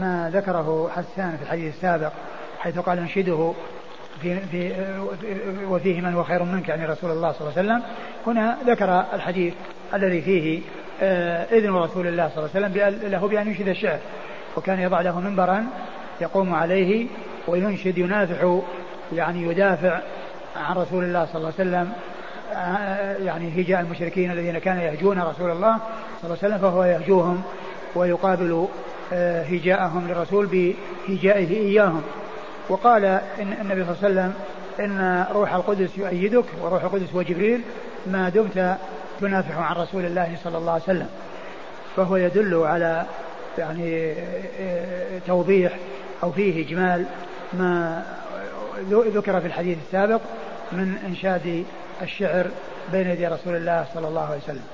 ما ذكره حسان في الحديث السابق حيث قال انشده في في وفيه من هو خير منك يعني رسول الله صلى الله عليه وسلم. هنا ذكر الحديث الذي فيه آه، إذن رسول الله صلى الله عليه وسلم له بأن ينشد الشعر وكان يضع له منبرا يقوم عليه وينشد ينافح يعني يدافع عن رسول الله صلى الله عليه وسلم آه، يعني هجاء المشركين الذين كانوا يهجون رسول الله صلى الله عليه وسلم فهو يهجوهم ويقابل هجاءهم للرسول بهجائه إياهم. وقال إن النبي صلى الله عليه وسلم إن روح القدس يؤيدك وروح القدس وجبريل ما دمت تنافح عن رسول الله صلى الله عليه وسلم. فهو يدل على يعني آه، توضيح أو فيه إجمال ما ذكر في الحديث السابق من إنشاد الشعر بين يدي رسول الله صلى الله عليه وسلم.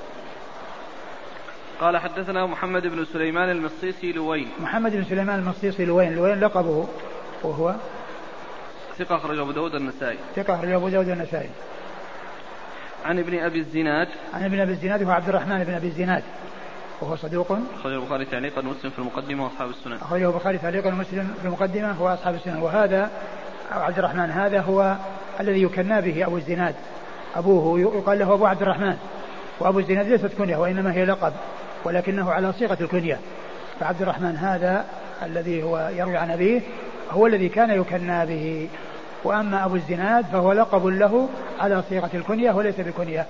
قال حدثنا محمد بن سليمان المصيصي لوين. محمد بن سليمان المصيصي لوين؟ لوين لقبه وهو ثقة أخرج أبو داود النسائي ثقة أخرج أبو داود النسائي عن ابن أبي الزناد. عن ابن أبي الزناد هو عبد الرحمن بن أبي الزناد. وهو صدوق. أخرجه البخاري تعليقا ومسلم في المقدمة وأصحاب السنن. أخرجه البخاري تعليقا ومسلم في المقدمة وأصحاب السنن. وهذا عبد الرحمن هذا هو الذي يكنى به أبو الزناد. أبوه يقال له أبو عبد الرحمن. وأبو الزناد ليست كنية وإنما هي لقب ولكنه على صيغة الكنية. فعبد الرحمن هذا الذي هو يروي عن أبيه هو الذي كان يكنى به. وأما أبو الزناد فهو لقب له على صيغة الكنية وليس بكنية.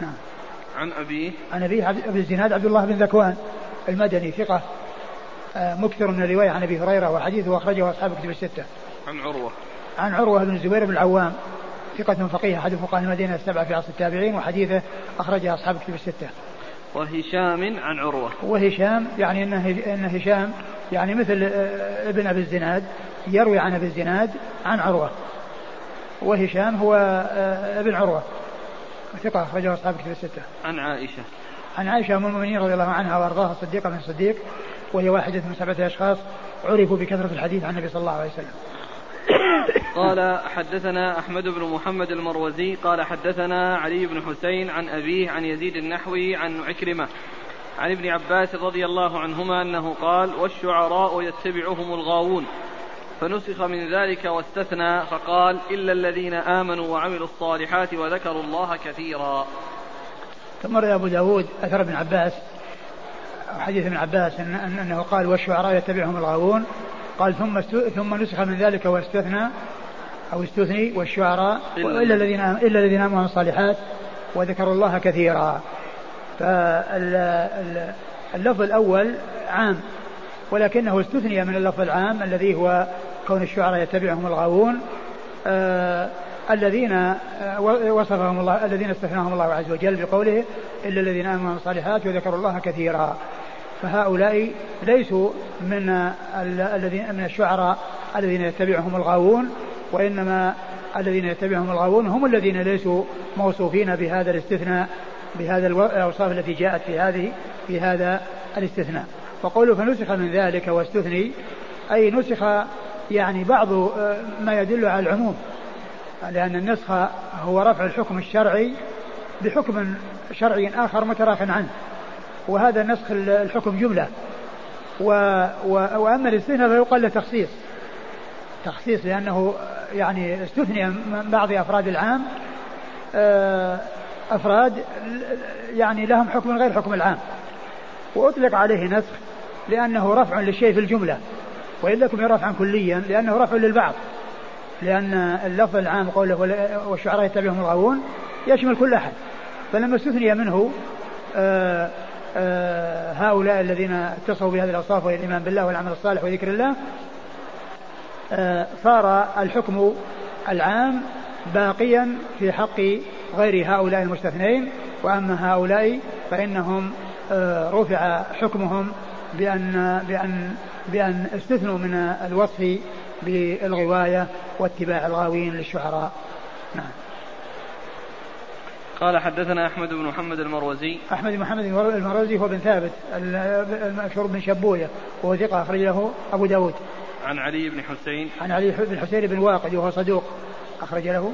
نعم. عن أبيه؟ عن أبيه أبي الزناد عبد الله بن ذكوان المدني ثقة آه، مكثر من الرواية عن أبي هريرة وحديثه أخرجه أصحاب كتب الستة. عن عروة. عن عروة بن الزبير بن العوام. ثقة فقيه أحد فقهاء المدينة السبعة في عصر التابعين وحديثه أخرجه أصحاب كتب الستة. وهشام عن عروة. وهشام يعني أن أن هشام يعني مثل آه، ابن أبي الزناد يروي عن أبي الزناد عن عروة. وهشام هو آه، ابن عروة. ثقة أخرجه أصحاب كتب الستة. عن عائشة. عن عائشة أم المؤمنين رضي الله عنها وأرضاها الصديقة من الصديق وهي واحدة من سبعة أشخاص عرفوا بكثرة الحديث عن النبي صلى الله عليه وسلم. قال حدثنا أحمد بن محمد المروزي قال حدثنا علي بن حسين عن أبيه عن يزيد النحوي عن عكرمة عن ابن عباس رضي الله عنهما أنه قال والشعراء يتبعهم الغاوون فنسخ من ذلك واستثنى فقال إلا الذين آمنوا وعملوا الصالحات وذكروا الله كثيرا ثم روى أبو داود أثر ابن عباس حديث ابن عباس أنه قال والشعراء يتبعهم الغاوون قال ثم ثم نسخ من ذلك واستثنى أو استثني والشعراء إلا الذين إلا الذين آمنوا الصالحات وذكروا الله كثيرا. فاللفظ الأول عام ولكنه استثني من اللفظ العام الذي هو كون الشعراء يتبعهم الغاوون آه الذين آه وصفهم الله الذين استثناهم الله عز وجل بقوله إلا الذين آمنوا الصالحات وذكروا الله كثيرا. فهؤلاء ليسوا من الذين من الشعراء الذين يتبعهم الغاوون وإنما الذين يتبعهم الغاوون هم الذين ليسوا موصوفين بهذا الاستثناء بهذا الأوصاف التي جاءت في هذه في هذا الاستثناء. وقوله فنسخ من ذلك واستثني أي نسخ يعني بعض آه، ما يدل على العموم لأن النسخ هو رفع الحكم الشرعي بحكم شرعي آخر متراخ عنه. وهذا نسخ الحكم جملة. و و وأما الاستثناء فيقال له تخصيص. تخصيص لأنه يعني استثني من بعض أفراد العام آه، أفراد يعني لهم حكم غير حكم العام. وأطلق عليه نسخ لأنه رفع للشيء في الجملة. وإن لكم رفعا كليا لأنه رفع للبعض. لأن اللفظ العام قوله والشعراء يتبعهم الغاوون يشمل كل أحد. فلما استثني منه آه هؤلاء الذين اتصفوا بهذه الأوصاف وهي الإيمان بالله والعمل الصالح وذكر الله آه، صار الحكم العام باقيا في حق غير هؤلاء المستثنين وأما هؤلاء فإنهم آه، رفع حكمهم بأن بأن بأن استثنوا من الوصف بالغواية واتباع الغاوين للشعراء. نعم. قال حدثنا أحمد بن محمد المروزي. أحمد بن محمد المروزي هو بن ثابت المشهور بن شبويه وهو ثقة أخرج له أبو داود. عن علي بن حسين. عن علي بن حسين بن واقد وهو صدوق أخرج له.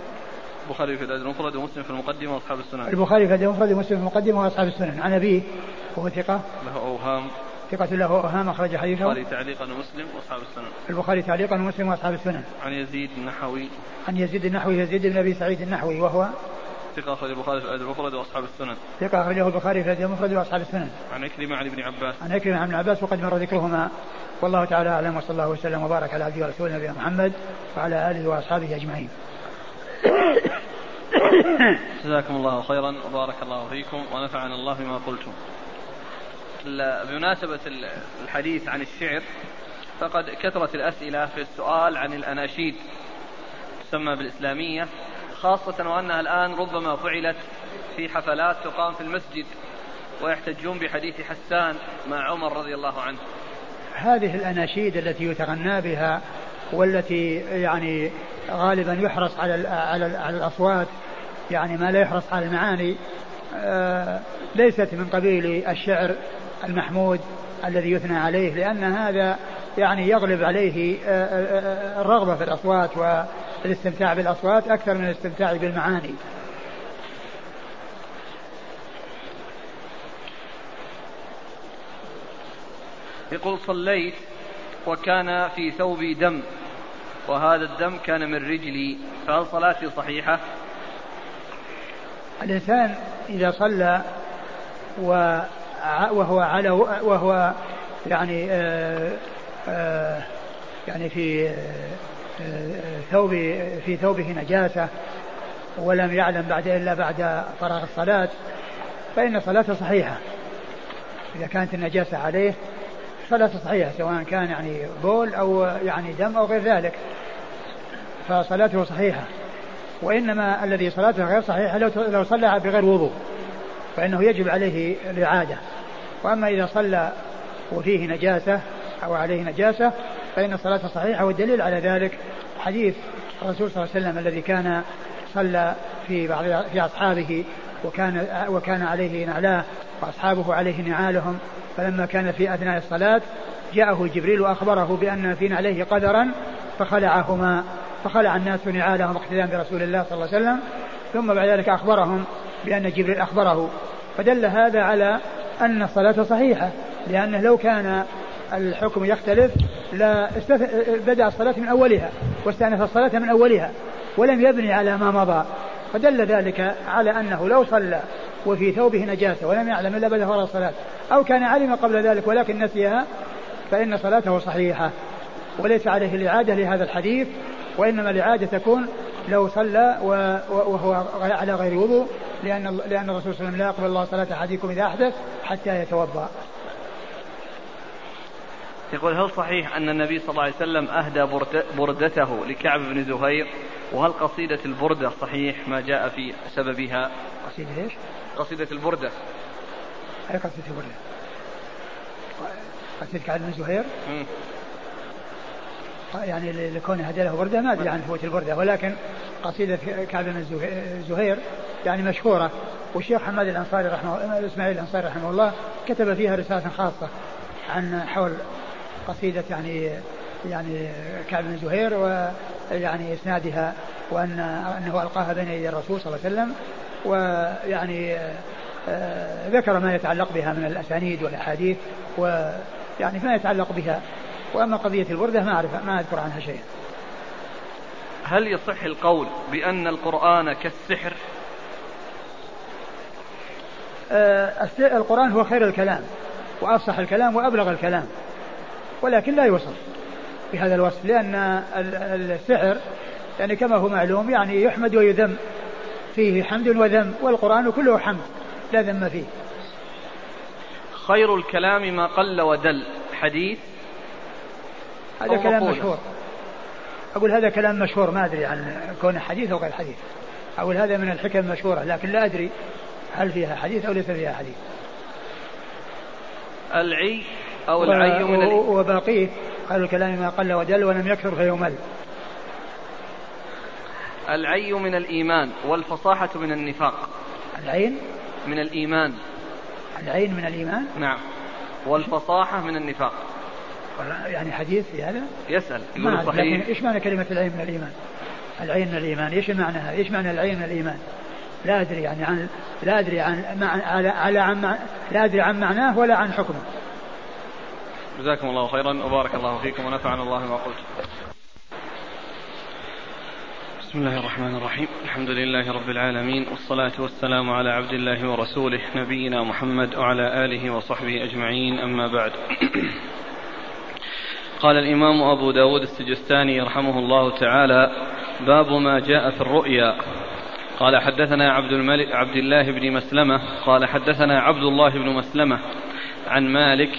البخاري في الأدب المفرد ومسلم في المقدمه وأصحاب السنن. البخاري في الأدب المفرد ومسلم في المقدمه واصحاب السنن. عن أبيه وهو ثقة. له أوهام. ثقة له أوهام أخرج حديثه. البخاري تعليقا ومسلم وأصحاب السنن. البخاري تعليقا ومسلم وأصحاب السنن. عن يزيد النحوي. عن يزيد النحوي يزيد بن أبي سعيد النحوي وهو ثقة أخرج البخاري في الأدب المفرد وأصحاب السنن. ثقة أخرجه البخاري في الأدب المفرد وأصحاب السنن. عن عكرمة عن ابن عباس. عن عكرمة عن ابن عباس وقد مر ذكرهما. والله تعالى أعلم وصلى الله وسلم وبارك على عبده ورسوله نبينا محمد وعلى آله وأصحابه أجمعين. جزاكم الله خيرا وبارك الله فيكم ونفعنا الله بما قلتم. بمناسبة الحديث عن الشعر فقد كثرت الأسئلة في السؤال عن الأناشيد تسمى بالإسلامية. خاصة وأنها الآن ربما فعلت في حفلات تقام في المسجد ويحتجون بحديث حسان مع عمر رضي الله عنه. هذه الأناشيد التي يتغنى بها والتي يعني غالبا يحرص على على على الأصوات يعني ما لا يحرص على المعاني آه، ليست من قبيل الشعر المحمود. الذي يثنى عليه لأن هذا يعني يغلب عليه آه، آه، الرغبة في الأصوات والاستمتاع بالأصوات أكثر من الاستمتاع بالمعاني. يقول صليت وكان في ثوبي دم وهذا الدم كان من رجلي فهل صلاتي صحيحة؟ الإنسان إذا صلى وهو على وهو يعني آه، آه، يعني في آه، ثوب في ثوبه نجاسة ولم يعلم بعد إلا بعد فراغ الصلاة فإن صلاته صحيحة. إذا كانت النجاسة عليه صلاته صحيحة سواء كان يعني بول أو يعني دم أو غير ذلك فصلاته صحيحة. وإنما الذي صلاته غير صحيحة لو صلى بغير وضوء. فإنه يجب عليه الإعادة. وأما إذا صلى وفيه نجاسة أو عليه نجاسة فإن صلاته صحيحة والدليل على ذلك حديث الرسول صلى الله عليه وسلم الذي كان صلى في بعض في أصحابه وكان وكان عليه نعلاه وأصحابه عليه نعالهم. فلما كان في أثناء الصلاة جاءه جبريل وأخبره بأن في نعليه قدرا فخلعهما فخلع الناس نعالهم اقتداء برسول الله صلى الله عليه وسلم. ثم بعد ذلك أخبرهم بأن جبريل أخبره فدل هذا على أن الصلاة صحيحة لأنه لو كان الحكم يختلف لا بدأ الصلاة من أولها واستأنف الصلاة من أولها ولم يبني على ما مضى. فدل ذلك على أنه لو صلى وفي ثوبه نجاسة ولم يعلم إلا بعد فرض الصلاة أو كان علم قبل ذلك ولكن نسيها فإن صلاته صحيحة وليس عليه الإعادة لهذا الحديث وإنما الإعادة تكون لو صلى وهو على غير وضوء لأن لأن الرسول صلى الله عليه وسلم لا يقبل الله صلاة أحدكم إذا أحدث حتى يتوضأ. يقول هل صحيح أن النبي صلى الله عليه وسلم أهدى بردته لكعب بن زهير وهل قصيدة البردة صحيح ما جاء في سببها قصيدة إيش؟ قصيدة البردة أي قصيدة البردة؟ قصيدة كعب بن زهير؟ يعني لكون هدى له بردة ما أدري عن فوت البردة ولكن قصيدة كعب بن زهير يعني مشهورة. والشيخ حماد الأنصاري رحمه إسماعيل الأنصاري رحمه الله كتب فيها رسالة خاصة عن حول قصيدة يعني يعني كعب بن زهير ويعني إسنادها وأن أنه ألقاها بين يدي الرسول صلى الله عليه وسلم. ويعني آه، ذكر ما يتعلق بها من الأسانيد والأحاديث ويعني ما يتعلق بها. وأما قضية الوردة ما أعرف ما أذكر عنها شيئا. هل يصح القول بأن القرآن كالسحر؟ آه القرآن هو خير الكلام وأفصح الكلام وأبلغ الكلام ولكن لا يوصف بهذا الوصف لأن السحر يعني كما هو معلوم يعني يحمد ويذم فيه حمد وذم والقرآن كله حمد لا ذم فيه. خير الكلام ما قل ودل حديث هذا كلام مشهور. أقول هذا كلام مشهور ما أدري عن كونه حديث أو غير حديث. أقول هذا من الحكم المشهورة لكن لا أدري هل فيها حديث أو ليس فيها حديث. العي أو العي من وباقيه قال الكلام ما قل ودل ولم يكثر فيمل. العي من الإيمان والفصاحة من النفاق. العين؟ من الإيمان. العين من الإيمان؟ نعم. والفصاحة من النفاق. يعني حديث في هذا؟ يسأل يقول صحيح إيش معنى كلمة العين من الإيمان؟ العين من الإيمان إيش معناها؟ إيش معنى العين من الإيمان؟ لا أدري يعني عن لا أدري عن مع على على عن لا أدري عن معناه ولا عن حكمه. جزاكم الله خيرا وبارك الله فيكم ونفعنا الله ما قلت بسم الله الرحمن الرحيم الحمد لله رب العالمين والصلاة والسلام على عبد الله ورسوله نبينا محمد وعلى آله وصحبه أجمعين أما بعد قال الإمام أبو داود السجستاني رحمه الله تعالى باب ما جاء في الرؤيا. قال حدثنا عبد الملك عبد الله بن مسلمة. قال حدثنا عبد الله بن مسلمة عن مالك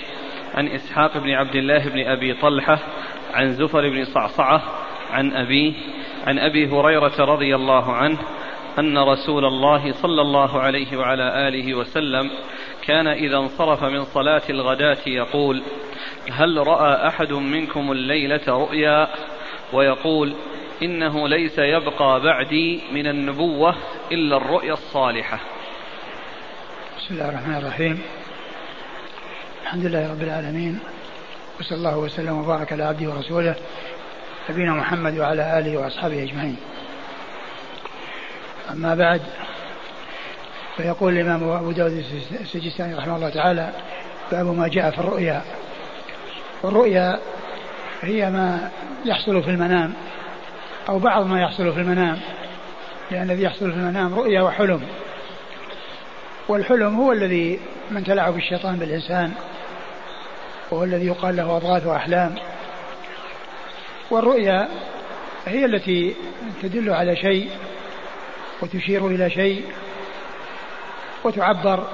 عن إسحاق بن عبد الله بن أبي طلحة عن زفر بن صعصعة عن أبيه عن أبي هريرة رضي الله عنه أن رسول الله صلى الله عليه وعلى آله وسلم كان إذا انصرف من صلاة الغداة يقول هل رأى أحد منكم الليلة رؤيا ويقول إنه ليس يبقى بعدي من النبوة إلا الرؤيا الصالحة؟ بسم الله الرحمن الرحيم. الحمد لله رب العالمين. وصلى الله وسلم وبارك على عبده ورسوله نبينا محمد وعلى آله وأصحابه أجمعين. أما بعد فيقول الإمام أبو داود السجستاني رحمه الله تعالى باب ما جاء في الرؤيا. والرؤيا هي ما يحصل في المنام أو بعض ما يحصل في المنام لأن الذي يحصل في المنام رؤيا وحلم. والحلم هو الذي من تلعب الشيطان بالإنسان وهو الذي يقال له أضغاث أحلام والرؤيا هي التي تدل على شيء وتشير إلى شيء وتعبر.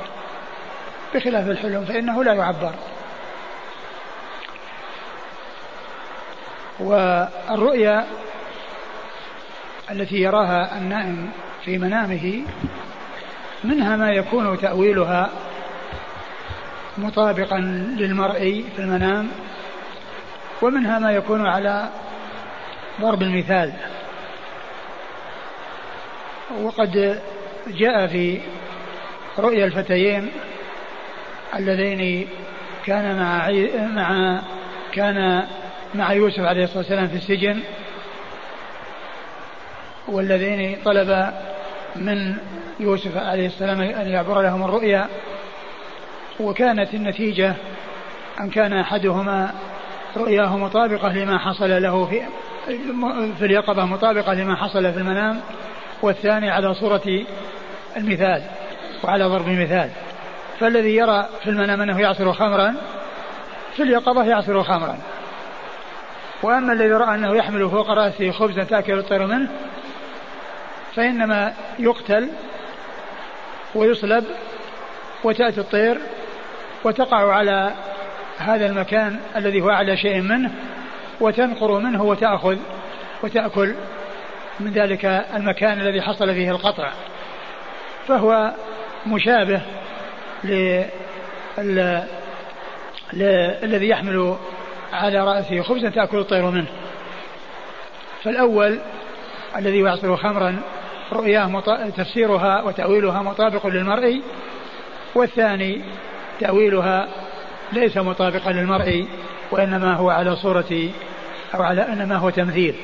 بخلاف الحلم فإنه لا يعبر. والرؤيا التي يراها النائم في منامه منها ما يكون تأويلها مطابقا للمرء في المنام ومنها ما يكون على ضرب المثال. وقد جاء في رؤيا الفتيين اللذين كان مع مع كان مع يوسف عليه الصلاة والسلام في السجن والذين طلب من يوسف عليه السلام أن يعبر لهم الرؤيا. وكانت النتيجة أن كان أحدهما رؤياه مطابقة لما حصل له في في اليقظة مطابقة لما حصل في المنام والثاني على صورة المثال وعلى ضرب المثال. فالذي يرى في المنام أنه يعصر خمرا في اليقظة يعصر خمرا. وأما الذي رأى أنه يحمل فوق رأسه خبزا تأكل الطير منه فإنما يقتل ويصلب وتأتي الطير وتقع على هذا المكان الذي هو أعلى شيء منه وتنقر منه وتأخذ وتأكل من ذلك المكان الذي حصل فيه القطع. فهو مشابه لل... الذي يحمل على رأسه خبزا تأكل الطير منه. فالأول الذي يعصر خمرا رؤياه مط... تفسيرها وتأويلها مطابق للمرء والثاني تأويلها ليس مطابقا للمرء وإنما هو على صورة أو على إنما هو تمثيل.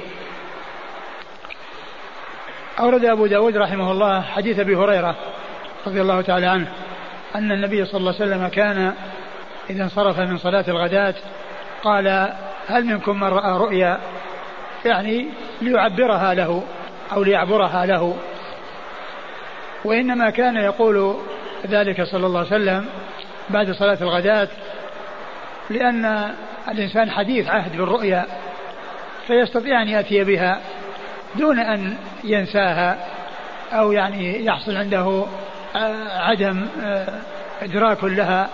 أورد أبو داود رحمه الله حديث أبي هريرة رضي الله تعالى عنه أن النبي صلى الله عليه وسلم كان إذا انصرف من صلاة الغداة قال هل منكم من رأى رؤيا؟ يعني ليعبرها له أو ليعبرها له. وإنما كان يقول ذلك صلى الله عليه وسلم بعد صلاة الغداة لأن الإنسان حديث عهد بالرؤيا فيستطيع أن يأتي بها دون أن ينساها أو يعني يحصل عنده آه، عدم آه، إدراك لها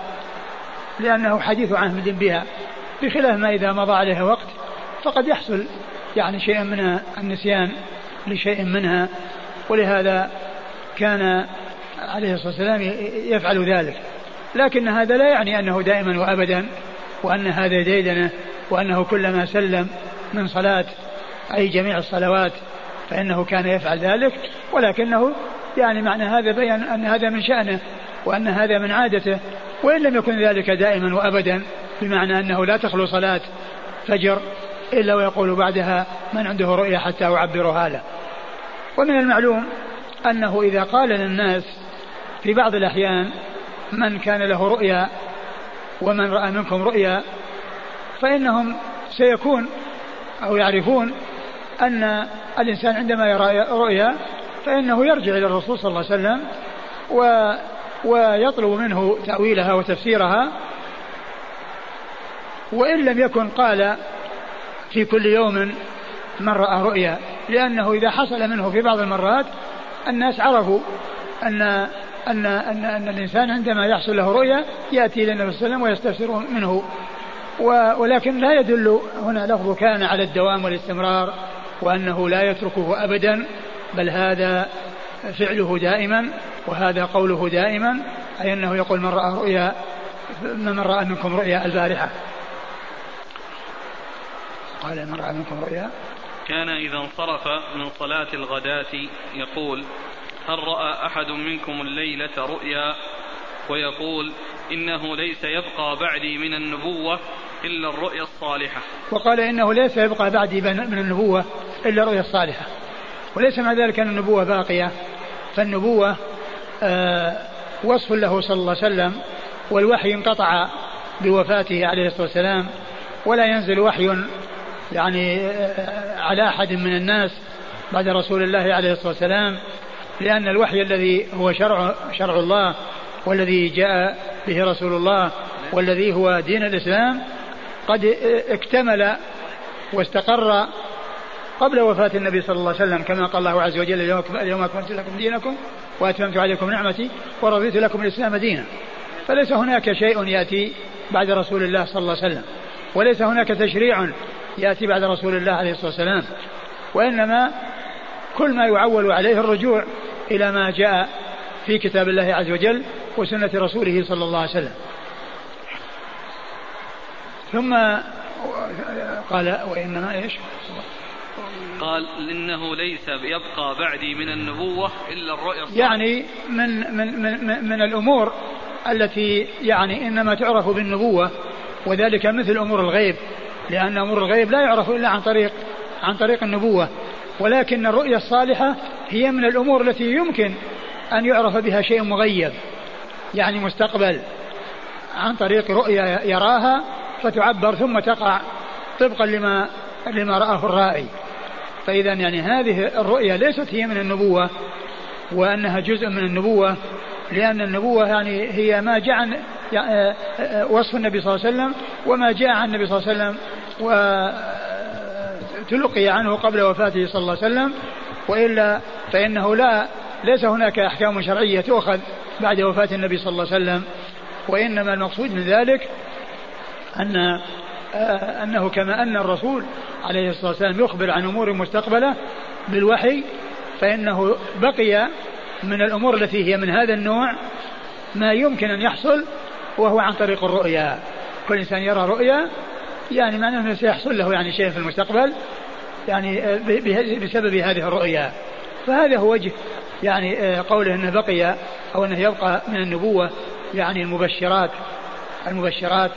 لأنه حديث عهد بها. بخلاف ما إذا مضى عليها وقت فقد يحصل يعني شيء من النسيان لشيء منها ولهذا كان عليه الصلاة والسلام يفعل ذلك. لكن هذا لا يعني أنه دائما وأبدا وأن هذا ديدنة وأنه كلما سلم من صلاة أي جميع الصلوات فإنه كان يفعل ذلك. ولكنه يعني معنى هذا بيان أن هذا من شأنه وأن هذا من عادته وإن لم يكن ذلك دائما وأبدا بمعنى أنه لا تخلو صلاة فجر إلا ويقول بعدها من عنده رؤيا حتى أعبرها له ومن المعلوم أنه إذا قال للناس في بعض الأحيان من كان له رؤيا ومن رأى منكم رؤيا فإنهم سيكون أو يعرفون أن الإنسان عندما يرى رؤيا فإنه يرجع إلى الرسول صلى الله عليه وسلم و ويطلب منه تأويلها وتفسيرها وإن لم يكن قال في كل يوم من رأى رؤيا لأنه إذا حصل منه في بعض المرات الناس عرفوا أن أن أن, أن الإنسان عندما يحصل له رؤيا يأتي إلى النبي صلى الله عليه وسلم ويستفسر منه. ولكن لا يدل هنا لفظ كان على الدوام والاستمرار وأنه لا يتركه أبدا بل هذا فعله دائما وهذا قوله دائما أي أنه يقول من رأى رؤيا من رأى منكم رؤيا البارحة. قال من رأى منكم رؤيا. كان إذا انصرف من صلاة الغداة يقول هل رأى أحد منكم الليلة رؤيا؟ ويقول إنه ليس يبقى بعدي من النبوة إلا الرؤيا الصالحة. وقال إنه ليس يبقى بعدي من النبوة إلا الرؤيا الصالحة. وليس مع ذلك أن النبوة باقية. فالنبوة آه وصف له صلى الله عليه وسلم والوحي انقطع بوفاته عليه الصلاة والسلام ولا ينزل وحي يعني على أحد من الناس بعد رسول الله عليه الصلاة والسلام لأن الوحي الذي هو شرع شرع الله والذي جاء به رسول الله والذي هو دين الإسلام قد اكتمل واستقر قبل وفاة النبي صلى الله عليه وسلم كما قال الله عز وجل اليوم أكملت لكم دينكم وأتممت عليكم نعمتي ورضيت لكم الإسلام دينا. فليس هناك شيء يأتي بعد رسول الله صلى الله عليه وسلم وليس هناك تشريع يأتي بعد رسول الله عليه الصلاة والسلام. وإنما كل ما يعول عليه الرجوع إلى ما جاء في كتاب الله عز وجل وسنة رسوله صلى الله عليه وسلم. ثم قال وإنما إيش؟ قال إنه ليس يبقى بعدي من النبوة إلا الرؤيا يعني من, من, من, من الأمور التي يعني إنما تعرف بالنبوة وذلك مثل أمور الغيب. لأن أمور الغيب لا يعرف إلا عن طريق عن طريق النبوة. ولكن الرؤيا الصالحة هي من الأمور التي يمكن أن يعرف بها شيء مغيب يعني مستقبل. عن طريق رؤيا يراها فتعبر ثم تقع طبقا لما لما رآه الرائي. فإذا يعني هذه الرؤيا ليست هي من النبوة وأنها جزء من النبوة. لأن النبوة يعني هي ما جاء عن يعني وصف النبي صلى الله عليه وسلم وما جاء عن النبي صلى الله عليه وسلم وتلقي عنه قبل وفاته صلى الله عليه وسلم. وإلا فإنه لا ليس هناك أحكام شرعية تؤخذ بعد وفاة النبي صلى الله عليه وسلم. وإنما المقصود من ذلك أن آه، أنه كما أن الرسول عليه الصلاة والسلام يخبر عن أمور مستقبلة بالوحي فإنه بقي من الأمور التي هي من هذا النوع ما يمكن أن يحصل وهو عن طريق الرؤيا. كل إنسان يرى رؤيا يعني معناه أنه سيحصل له يعني شيء في المستقبل يعني آه، بسبب هذه الرؤيا. فهذا هو وجه يعني آه، قوله إنه بقي أو إنه يبقى من النبوة يعني المبشرات المبشرات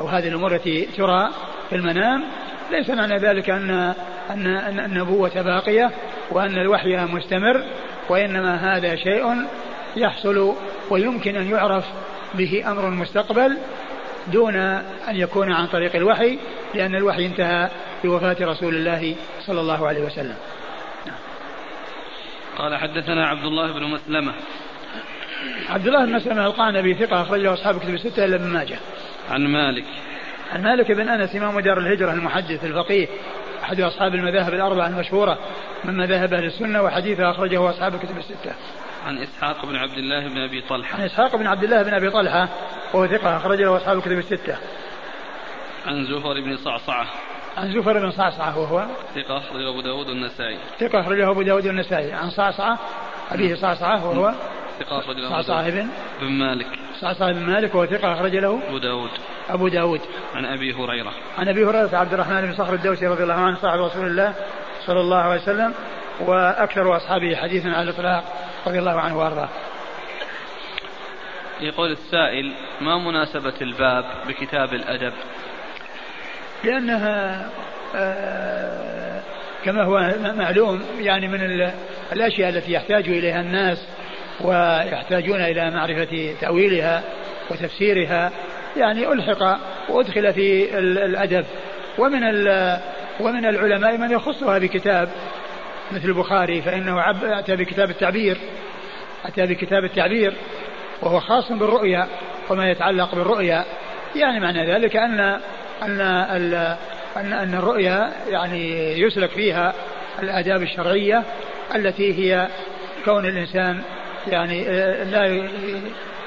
أو هذه الأمور التي ترى في المنام. ليس معنى ذلك أن أن النبوة باقية وأن الوحي مستمر. وإنما هذا شيء يحصل ويمكن أن يعرف به أمر مستقبل دون أن يكون عن طريق الوحي لأن الوحي انتهى بوفاة رسول الله صلى الله عليه وسلم. قال حدثنا عبد الله بن مسلمة عبد الله بن مسلمة القعنبي ثقة أخرجه أصحاب كتب الستة إلا ابن ماجه. عن مالك. عن مالك بن أنس إمام دار الهجرة المحدث الفقيه أحد أصحاب المذاهب الأربعة المشهورة من مذاهب أهل السنة وحديثه أخرجه أصحاب الكتب الستة. عن إسحاق بن عبد الله بن أبي طلحة. عن إسحاق بن عبد الله بن أبي طلحة وهو ثقة أخرجه أصحاب الكتب الستة. عن زهر بن صعصعة. عن زفر بن صعصعة وهو ثقة أخرجه أبو داود والنسائي ثقة أخرجه أبو داود والنسائي عن صعصعة أبيه صعصعة وهو ثقة أخرجه صعصعة بن بن مالك. صعصعة بن مالك وهو ثقة أخرج له أبو داود. أبو داود. عن أبي هريرة. عن أبي هريرة عبد الرحمن بن صخر الدوسي رضي الله عنه صاحب رسول الله صلى الله عليه وسلم وأكثر أصحابه حديثا على الإطلاق رضي الله عنه وأرضاه. يقول السائل ما مناسبة الباب بكتاب الأدب؟ لأنها آه، كما هو معلوم يعني من الأشياء التي يحتاج إليها الناس ويحتاجون إلى معرفة تأويلها وتفسيرها. يعني ألحق وأدخل في الأدب. ومن ومن العلماء من يخصها بكتاب مثل البخاري فإنه أتى بكتاب التعبير. أتى بكتاب التعبير وهو خاص بالرؤيا وما يتعلق بالرؤيا. يعني معنى ذلك أن أن أن أن الرؤيا يعني يسلك فيها الآداب الشرعية التي هي كون الإنسان يعني لا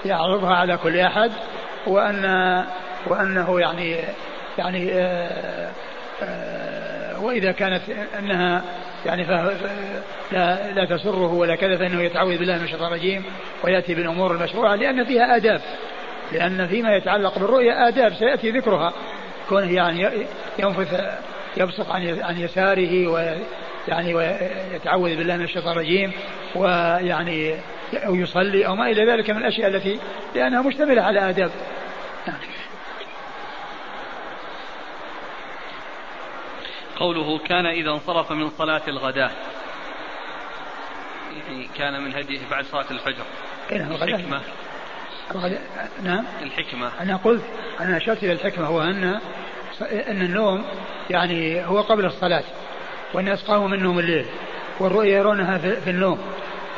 يعرضها على كل أحد وأن وأنه يعني يعني آه، آه، وإذا كانت أنها يعني لا, لا تسره ولا كذا فإنه يتعوذ بالله من الشيطان الرجيم ويأتي بالأمور المشروعة لأن فيها آداب لأن فيما يتعلق بالرؤيا آداب سيأتي ذكرها. كونه يعني ينفث يبصق عن عن يساره ويعني ويتعوذ بالله من الشيطان الرجيم ويعني أو يصلي أو ما إلى ذلك من الأشياء التي لأنها مشتملة على آداب. قوله كان إذا انصرف من صلاة الغداة. يعني كان من هديه بعد صلاة الفجر. الحكمة. نعم. الحكمة. أنا قلت أنا أشرت إلى الحكمة هو أن أن النوم يعني هو قبل الصلاة والناس قاموا من نوم الليل والرؤيا يرونها في النوم.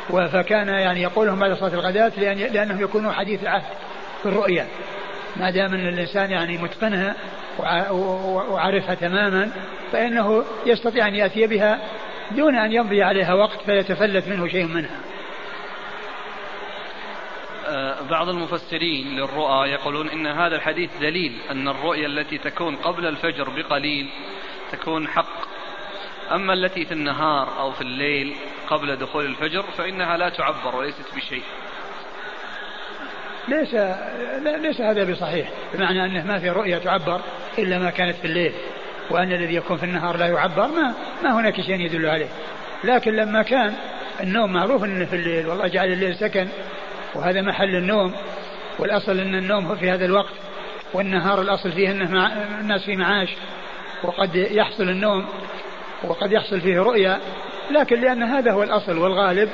فكان يعني يقولهم بعد صلاة الغداة لأن لأنهم يكونوا حديث عهد في الرؤيا. ما دام أن الإنسان يعني متقنها وعارفها تماما فإنه يستطيع أن يأتي بها دون أن يمضي عليها وقت فيتفلت منه شيء منها. آه، بعض المفسرين للرؤى يقولون إن هذا الحديث دليل أن الرؤيا التي تكون قبل الفجر بقليل تكون حق. أما التي في النهار أو في الليل قبل دخول الفجر فإنها لا تعبر وليست بشيء. ليس ليس هذا بصحيح بمعنى أنه ما في رؤيا تعبر إلا ما كانت في الليل وأن الذي يكون في النهار لا يعبر ما ما هناك شيء يدل عليه. لكن لما كان النوم معروف إنه في الليل والله جعل الليل سكن وهذا محل النوم والأصل أن النوم في هذا الوقت والنهار الأصل فيه أنه مع الناس في معاش وقد يحصل النوم وقد يحصل فيه رؤيا لكن لأن هذا هو الأصل والغالب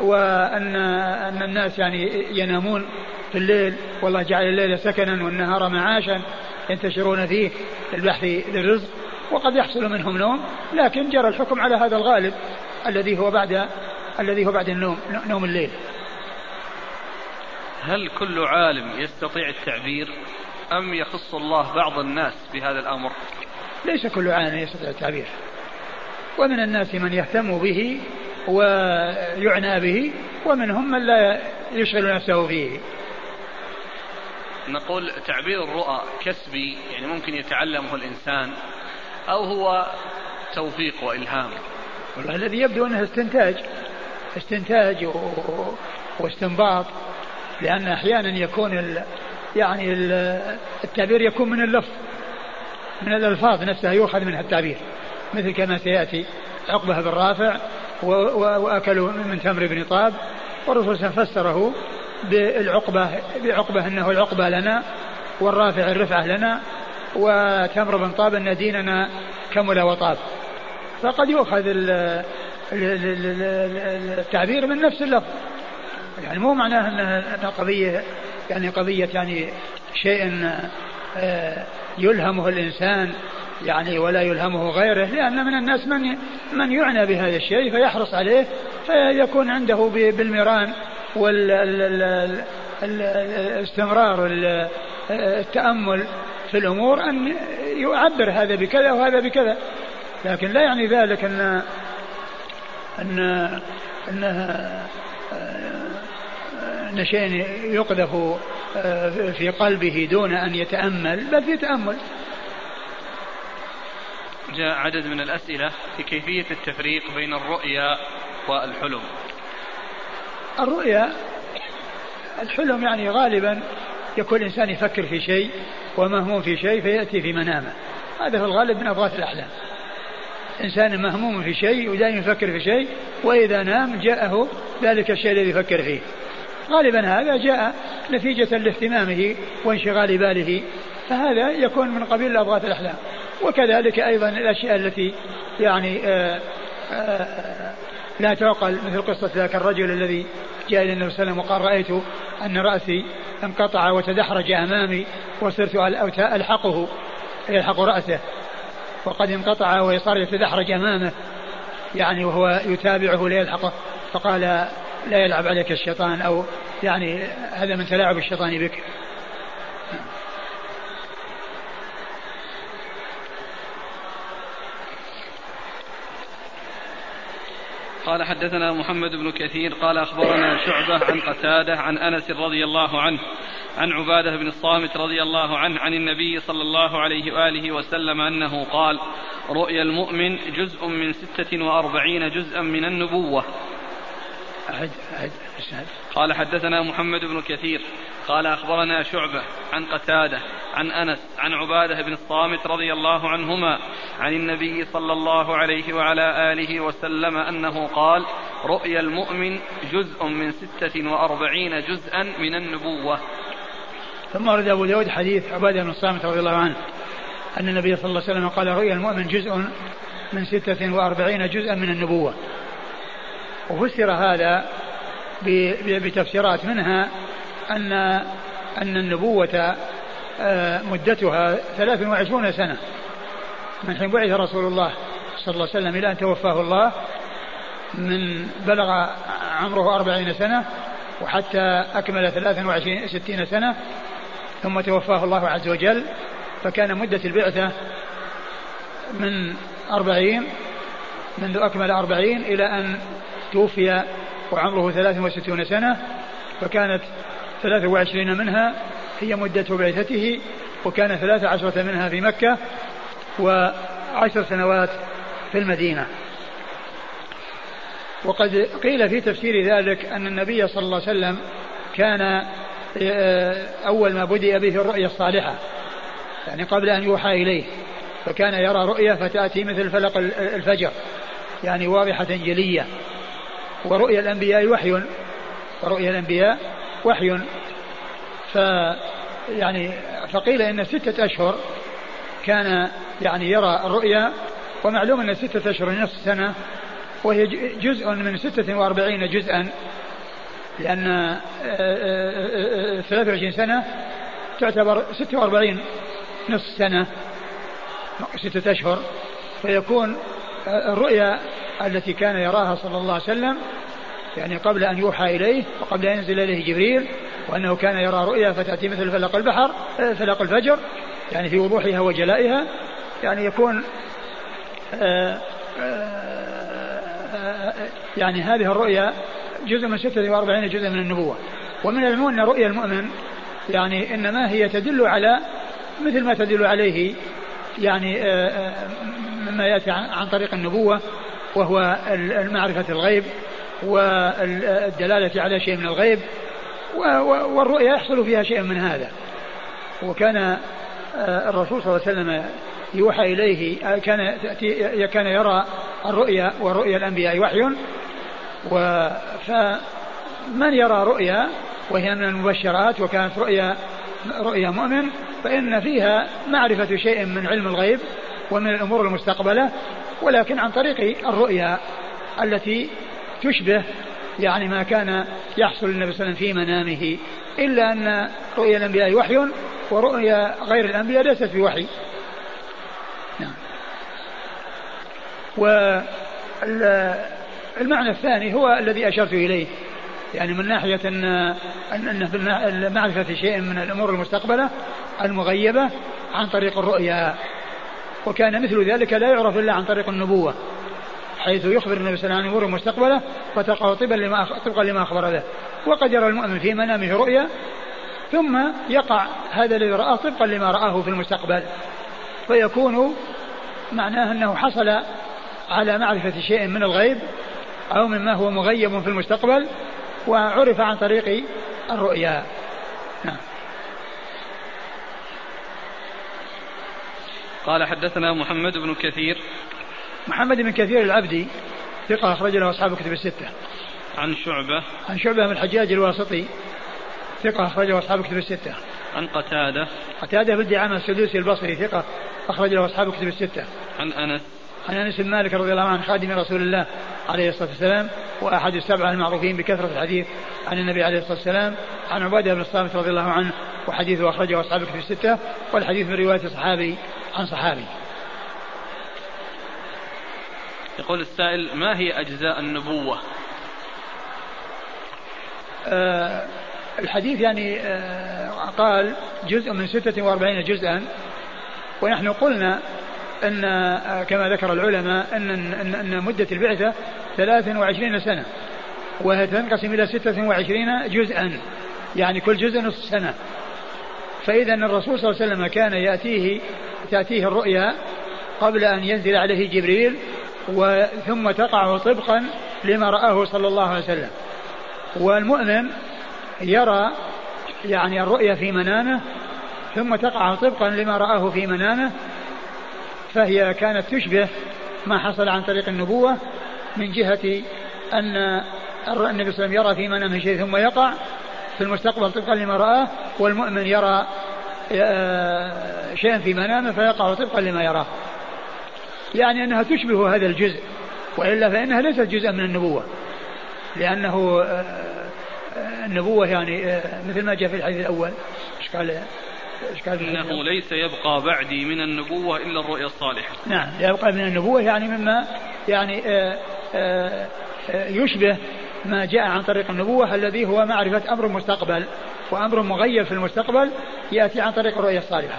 وأن أن الناس يعني ينامون في الليل والله جعل الليل سكنا والنهار معاشا ينتشرون فيه للبحث للرزق وقد يحصل منهم نوم لكن جرى الحكم على هذا الغالب الذي هو بعد الذي هو بعد النوم نوم الليل. هل كل عالم يستطيع التعبير أم يخص الله بعض الناس بهذا الأمر؟ ليس كل عالم يستطيع التعبير. ومن الناس من يهتم به ويعنى به ومنهم من لا يشغل نفسه فيه. نقول تعبير الرؤى كسبي يعني ممكن يتعلمه الإنسان أو هو توفيق وإلهام. والله الذي يبدو أنه استنتاج استنتاج واستنباط لأن أحيانا يكون ال يعني ال التعبير يكون من اللفظ من الألفاظ نفسها يؤخذ منها التعبير. مثل كما سيأتي عقبة بن رافع وأكلوا من تمر بن طاب والرسول فسره بالعقبة بعقبة أنه العقبة لنا والرافع الرفعة لنا وتمر بن طاب أن ديننا كمل وطاب فقد يؤخذ التعبير من نفس اللفظ. يعني مو معناه أنها قضية يعني قضية يعني شيء آه، يلهمه الإنسان يعني ولا يلهمه غيره لأن من الناس من من يعنى بهذا الشيء فيحرص عليه فيكون عنده بالميران والاستمرار التأمل في الأمور أن يعبر هذا بكذا وهذا بكذا. لكن لا يعني ذلك أن أن أن أن شيء يقذف في قلبه دون أن يتأمل بل في تأمل. جاء عدد من الأسئلة في كيفية التفريق بين الرؤيا والحلم. الرؤيا الحلم يعني غالبا يكون الإنسان يفكر في شيء ومهموم في شيء فيأتي في منامه. هذا في الغالب من أضغاث الأحلام إنسان مهموم في شيء ودائما يفكر في شيء وإذا نام جاءه ذلك الشيء الذي يفكر فيه. غالبا هذا جاء نتيجة لاهتمامه وانشغال باله. فهذا يكون من قبيل أضغاث الأحلام وكذلك أيضا الأشياء التي يعني آه، آه، لا تعقل مثل قصة ذاك الرجل الذي جاء إلى النبي صلى الله عليه وسلم وقال رأيت أن رأسي انقطع وتدحرج أمامي وصرت ألحقه يلحق رأسه وقد انقطع وصار يتدحرج أمامه يعني وهو يتابعه ليلحقه فقال لا يلعب عليك الشيطان أو يعني هذا من تلاعب الشيطان بك. قال حدثنا محمد بن كثير قال أخبرنا شعبة عن قتادة عن أنس رضي الله عنه عن عبادة بن الصامت رضي الله عنه عن النبي صلى الله عليه وآله وسلم أنه قال رؤيا المؤمن جزء من ستة وأربعين جزءا من النبوة. أعد أعد قال حدثنا محمد بن كثير قال أخبرنا شعبة عن قتادة عن أنس عن عبادة بن الصامت رضي الله عنهما عن النبي صلى الله عليه وعلى آله وسلم أنه قال رؤيا المؤمن جزء من ستة وأربعين جزءا من النبوة. ثم ورد أبو داود حديث عبادة بن الصامت رضي الله عنه أن النبي صلى الله عليه وسلم قال رؤيا المؤمن جزء من ستة وأربعين جزءا من النبوة. وفسر هذا بتفسيرات منها أن أن النبوة آه، مدتها 23 سنة. من حين بعث رسول الله صلى الله عليه وسلم إلى أن توفاه الله من بلغ عمره أربعين سنة وحتى أكمل ثلاثا وعشرين ستين سنة ثم توفاه الله عز وجل. فكان مدة البعثة من أربعين منذ أكمل أربعين إلى أن توفي وعمره ثلاث وستون سنة فكانت ثلاث وعشرين منها هي مدة بعثته وكان ثلاث عشرة منها في مكة وعشر سنوات في المدينة. وقد قيل في تفسير ذلك أن النبي صلى الله عليه وسلم كان آه، أول ما بدأ به الرؤيا الصالحة يعني قبل أن يوحى إليه فكان يرى رؤيا فتأتي مثل فلق الفجر يعني واضحة جلية. ورؤيا الأنبياء وحي. ورؤيا الأنبياء وحي. ف يعني فقيل إن ستة أشهر كان يعني يرى الرؤيا ومعلوم أن ستة أشهر نصف سنة وهي جزء من ستة وأربعين جزءا لأن 23 سنة تعتبر 46 نصف سنة ستة أشهر. فيكون الرؤيا التي كان يراها صلى الله عليه وسلم يعني قبل أن يوحى إليه وقبل أن ينزل إليه جبريل وأنه كان يرى رؤيا فتأتي مثل فلق البحر فلق الفجر يعني في وضوحها وجلائها يعني يكون آه، آه، يعني هذه الرؤيا جزء من 46 جزء من النبوة. ومن المهم أن رؤيا المؤمن يعني إنما هي تدل على مثل ما تدل عليه يعني آه، مما يأتي عن طريق النبوة وهو معرفة الغيب. والدلالة على شيء من الغيب والرؤيا يحصل فيها شيء من هذا. وكان آه، الرسول صلى الله عليه وسلم يوحى إليه آه، كان كان يرى الرؤيا ورؤيا الأنبياء وحي. فمن يرى رؤيا وهي من المبشرات وكانت رؤيا رؤيا مؤمن فإن فيها معرفة شيء من علم الغيب ومن الأمور المستقبلة ولكن عن طريق الرؤيا التي تشبه يعني ما كان يحصل للنبي صلى الله عليه وسلم في منامه إلا أن رؤيا الأنبياء وحي ورؤيا غير الأنبياء ليست بوحي. نعم. والمعنى الثاني هو الذي أشرت إليه. يعني من ناحية أن أن معرفة شيء من الأمور المستقبلة المغيبة عن طريق الرؤيا. وكان مثل ذلك لا يعرف إلا عن طريق النبوة. حيث يخبر النبي صلى الله عليه وسلم عن مستقبلة فتقع طبقا لما طبقا لما أخبر به. وقد يرى المؤمن في منامه رؤيا ثم يقع هذا الذي رآه طبقا لما رآه في المستقبل. فيكون معناه أنه حصل على معرفة شيء من الغيب أو مما هو مغيب في المستقبل وعرف عن طريق الرؤيا. نعم. قال حدثنا محمد بن كثير محمد بن كثير العبدي ثقة أخرج له أصحاب الكتب الستة. عن شعبة عن شعبة بن الحجاج الواسطي ثقة أخرج له أصحاب الكتب الستة. عن قتادة قتادة بن دعامة السدوسي البصري ثقة أخرج له أصحاب الكتب الستة. عن أنس عن أنس بن مالك رضي الله عنه خادم رسول الله عليه الصلاة والسلام وأحد السبعة المعروفين بكثرة الحديث عن النبي عليه الصلاة والسلام عن عبادة بن الصامت رضي الله عنه وحديثه أخرجه أصحاب في الستة والحديث من رواية صحابي عن صحابي يقول السائل ما هي أجزاء النبوة؟ آه الحديث يعني آه قال جزء من ستة وأربعين جزءا. ونحن قلنا أن آه كما ذكر العلماء أن, أن, أن مدة البعثة 23 سنة وهي تنقسم إلى 26 جزءا يعني كل جزء نصف سنة. فإذا الرسول صلى الله عليه وسلم كان يأتيه تأتيه الرؤيا قبل أن ينزل عليه جبريل ثم تقع طبقا لما رآه صلى الله عليه وسلم. والمؤمن يرى يعني الرؤيا في منامه ثم تقع طبقا لما رآه في منامه فهي كانت تشبه ما حصل عن طريق النبوة من جهة أن النبي صلى الله عليه وسلم يرى في منامه شيء ثم يقع في المستقبل طبقا لما رآه والمؤمن يرى آه، شيئا في منامه فيقع طبقا لما يراه. يعني أنها تشبه هذا الجزء وإلا فإنها ليست جزءا من النبوة. لأنه آه، آه، النبوة يعني مثل ما جاء في الحديث الأول. إشكال إشكال إنه ليس يبقى بعدي من النبوة إلا الرؤيا الصالحة. نعم يبقى من النبوة يعني مما يعني يشبه ما جاء عن طريق النبوة الذي هو معرفة أمر مستقبل وأمر مغيب في المستقبل يأتي عن طريق الرؤية الصالحة.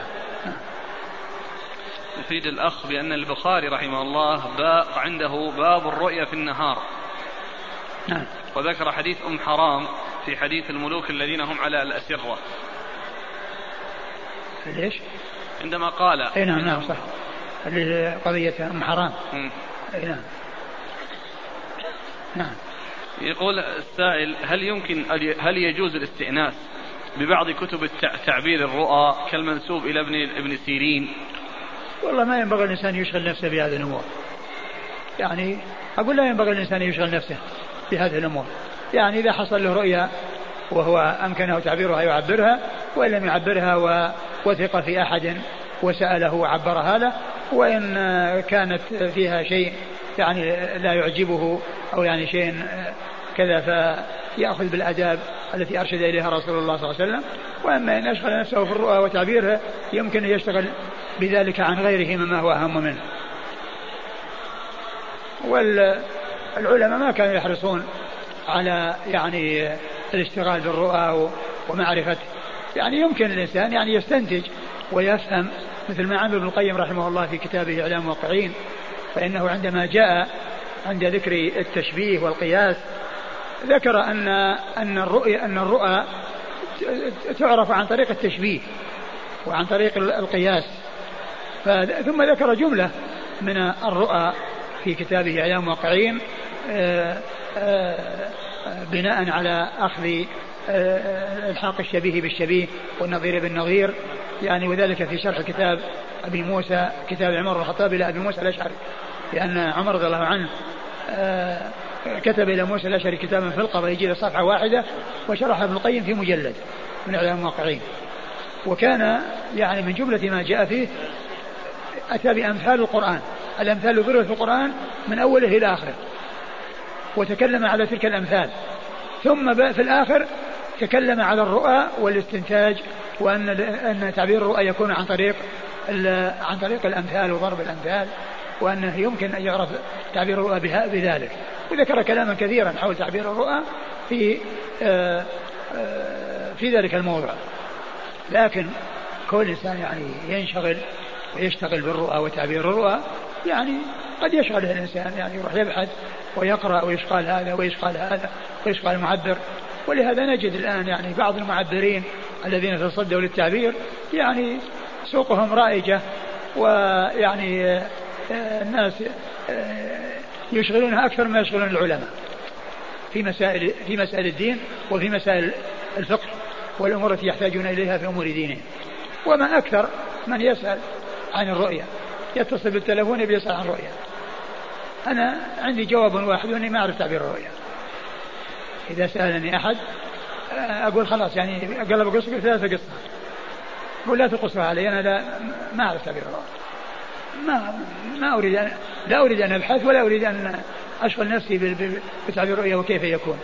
يفيد الأخ بأن البخاري رحمه الله باء عنده باب الرؤيا في النهار. نعم. وذكر حديث أم حرام في حديث الملوك الذين هم على الأسرة. ليش؟ عندما قال إي نعم نعم صح. قضية أم حرام. إي نعم. نعم. يقول السائل هل يمكن هل يجوز الاستئناس ببعض كتب تعبير الرؤى كالمنسوب إلى ابن ابن سيرين؟ والله ما ينبغي الإنسان يشغل نفسه بهذه الأمور. يعني أقول لا ينبغي الإنسان يشغل نفسه بهذه الأمور. يعني إذا حصل له رؤيا وهو أمكنه تعبيرها يعبرها وإن لم يعبرها ووثق في أحد وسأله وعبرها له وإن كانت فيها شيء يعني لا يعجبه أو يعني شيء كذا فيأخذ بالآداب التي أرشد إليها رسول الله صلى الله عليه وسلم. وأما إن أشغل نفسه في الرؤى وتعبيرها يمكن أن يشتغل بذلك عن غيره مما هو أهم منه. والعلماء ما كانوا يحرصون على يعني الاشتغال بالرؤى ومعرفة. يعني يمكن الإنسان يعني يستنتج ويفهم مثل ما عمل ابن القيم رحمه الله في كتابه إعلام الموقعين فإنه عندما جاء عند ذكر التشبيه والقياس ذكر أن أن الرؤيا أن الرؤى تعرف عن طريق التشبيه وعن طريق القياس. ثم ذكر جملة من الرؤى في كتابه أيام واقعين آه، آه، بناء على أخذ آه، الحاق الشبيه بالشبيه والنظير بالنظير. يعني وذلك في شرح كتاب أبي موسى كتاب عمر بن الخطاب إلى أبي موسى الأشعري لأن عمر رضي الله عنه كتب إلى موسى الأشعري كتابا في القضاء يجي صفحة واحدة وشرح ابن القيم في مجلد من إعلام الموقعين وكان يعني من جملة ما جاء فيه أتى بأمثال القرآن. الأمثال ضربت في القرآن من أوله إلى آخره. وتكلم على تلك الأمثال. ثم في الآخر تكلم على الرؤى والاستنتاج وأن أن تعبير الرؤى يكون عن طريق عن طريق الأمثال وضرب الأمثال. وأنه يمكن أن يعرف تعبير الرؤى بذلك. وذكر كلاما كثيرا حول تعبير الرؤى في آه، آه، في ذلك الموضوع لكن كل إنسان يعني ينشغل ويشتغل بالرؤى وتعبير الرؤى يعني قد يشغله الإنسان يعني يروح يبحث ويقرأ ويشغل هذا ويشغل هذا ويشغل المعبر. ولهذا نجد الآن يعني بعض المعبرين الذين تصدوا للتعبير يعني سوقهم رائجة ويعني الناس آه، يشغلونها أكثر ما يشغلون العلماء في مسائل في مسائل الدين وفي مسائل الفقه والأمور التي يحتاجون إليها في أمور دينهم. وما أكثر من يسأل عن الرؤيا يتصل بالتلفون بيسأل عن الرؤيا أنا عندي جواب واحد وأني ما أعرف تعبير الرؤيا إذا سألني أحد آه، أقول خلاص يعني قلب قصة ثلاثة قصة. أقول لا تقصها علي أنا لا ما أعرف تعبير الرؤيا ما ما أريد أن لا أريد أن أبحث ولا أريد أن أشغل نفسي بتعبير الرؤيا وكيف يكون.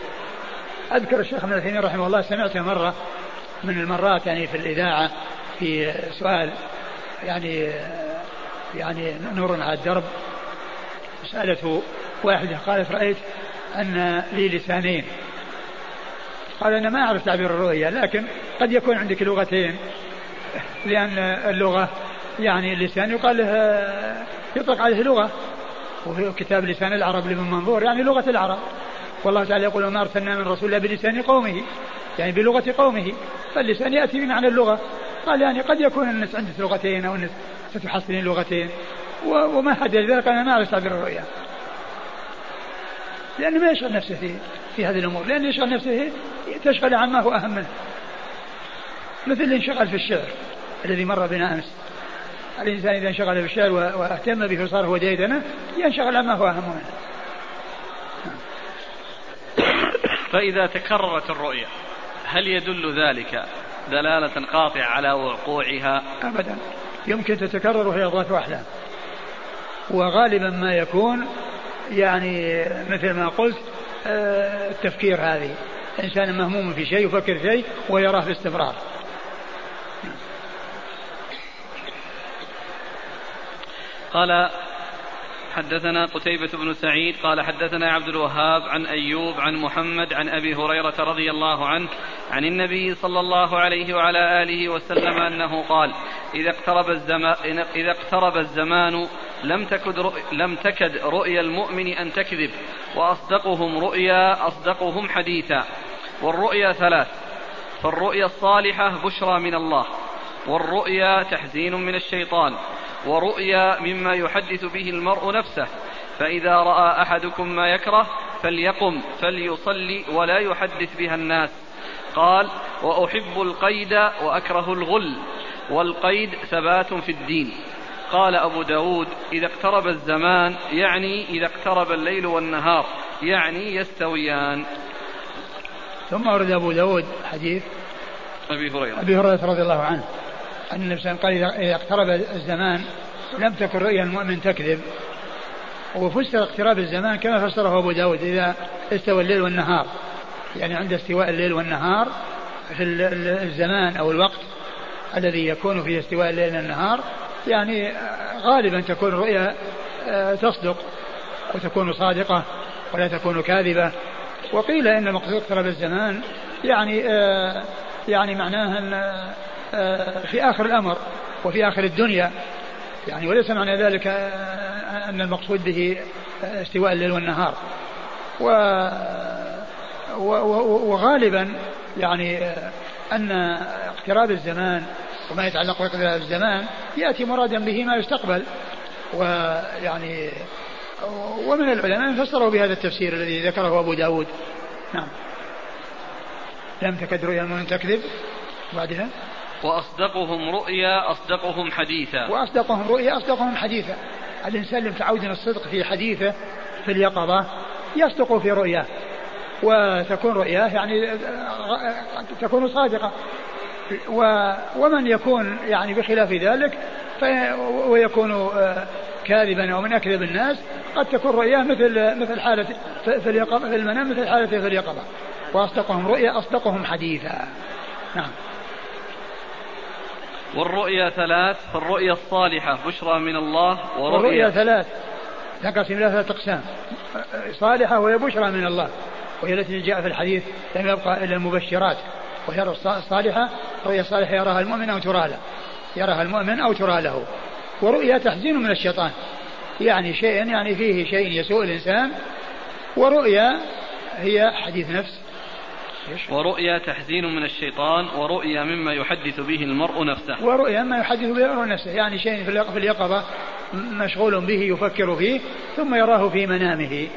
أذكر الشيخ ابن عثيمين رحمه الله سمعته مرة من المرات يعني في الإذاعة في سؤال يعني يعني نور على الدرب سألته واحدة قالت رأيت أن لي لسانين. قال أنا ما أعرف تعبير الرؤيا لكن قد يكون عندك لغتين لأن اللغة يعني اللسان يقال له يطلق عليه لغة. وفي كتاب لسان العرب لابن منظور يعني لغة العرب. والله تعالى يقول وما أرسلنا من رسول الله بلسان قومه. يعني بلغة قومه. فاللسان يأتي بمعنى اللغة. قال يعني قد يكون الناس عندك لغتين أو الناس ستحصلين لغتين. وما حد ذلك أنا ما أعرف تعبير الرؤيا. لأنه ما يشغل نفسه في, في هذه الأمور. لأنه يشغل نفسه تشغل عما هو أهم منه. مثل اللي انشغل في الشعر الذي مر بنا أمس. الإنسان إذا انشغل بالشعر واهتم به وصار هو ديدنه ينشغل عما هو أهم منه. فإذا تكررت الرؤيا هل يدل ذلك دلالة قاطعة على وقوعها؟ أبدا. يمكن تتكرر وهي أضغاث أحلام. وغالبا ما يكون يعني مثل ما قلت آه، التفكير هذه. إنسان مهموم في شيء يفكر في شيء ويراه باستمرار. قال حدثنا قتيبة بن سعيد قال حدثنا عبد الوهاب عن أيوب عن محمد عن أبي هريرة رضي الله عنه عن النبي صلى الله عليه وعلى آله وسلم أنه قال إذا اقترب الزمان إذا اقترب الزمان لم تكد لم تكد رؤيا المؤمن أن تكذب وأصدقهم رؤيا أصدقهم حديثا والرؤيا ثلاث فالرؤيا الصالحة بشرى من الله والرؤيا تحزين من الشيطان ورؤيا مما يحدث به المرء نفسه فإذا رأى أحدكم ما يكره فليقم فليصلي ولا يحدث بها الناس. قال وأحب القيد وأكره الغل والقيد ثبات في الدين. قال أبو داود إذا اقترب الزمان يعني إذا اقترب الليل والنهار يعني يستويان. ثم ورد أبو داود حديث أبي هريرة. أبي هريرة رضي الله عنه. أن النبي صلى الله عليه وسلم قال إذا اقترب الزمان لم تكن رؤيا المؤمن تكذب. وفسر اقتراب الزمان كما فسره أبو داود إذا استوى الليل والنهار. يعني عند استواء الليل والنهار في الزمان أو الوقت الذي يكون فيه استواء الليل والنهار يعني غالبا تكون الرؤيا آه، تصدق وتكون صادقة ولا تكون كاذبة. وقيل إن المقصود اقترب الزمان يعني آه، يعني معناه أن في آخر الأمر وفي آخر الدنيا. يعني وليس معنى ذلك أن المقصود به استواء الليل والنهار. و وغالبا يعني أن اقتراب الزمان وما يتعلق باقتراب الزمان يأتي مرادا به ما يستقبل. ويعني ومن العلماء من فسروا بهذا التفسير الذي ذكره أبو داود. نعم. لم تكد رؤيا المؤمن تكذب. بعدها. وأصدقهم رؤيا أصدقهم حديثا. وأصدقهم رؤيا أصدقهم حديثا. الإنسان المتعود الصدق في حديثه في اليقظة يصدق في رؤياه. وتكون رؤياه يعني تكون صادقة. ومن يكون يعني بخلاف ذلك ويكون آه، كاذبا أو من أكذب الناس قد تكون رؤياه مثل مثل حالة في اليقظة في المنام مثل حالته في اليقظة. وأصدقهم رؤيا أصدقهم حديثا. نعم. والرؤيا ثلاث فالرؤيا الصالحة بشرى من الله ورؤيا. ثلاث. تنقسم إلى ثلاثة أقسام. صالحة وهي بشرى من الله. وهي التي جاء في الحديث لم يبقى إلا المبشرات. وهي الصالحة رؤيا صالحة يراها المؤمن أو ترى له. يراها المؤمن أو ترى له. ورؤيا تحزين من الشيطان. يعني شيء يعني فيه شيء يسوء الإنسان. ورؤيا هي حديث نفس. ورؤيا تحزين من الشيطان ورؤيا مما يحدث به المرء نفسه. ورؤيا مما يحدث به المرء نفسه. يعني شيء في اليقظة مشغول به يفكر فيه ثم يراه في منامه.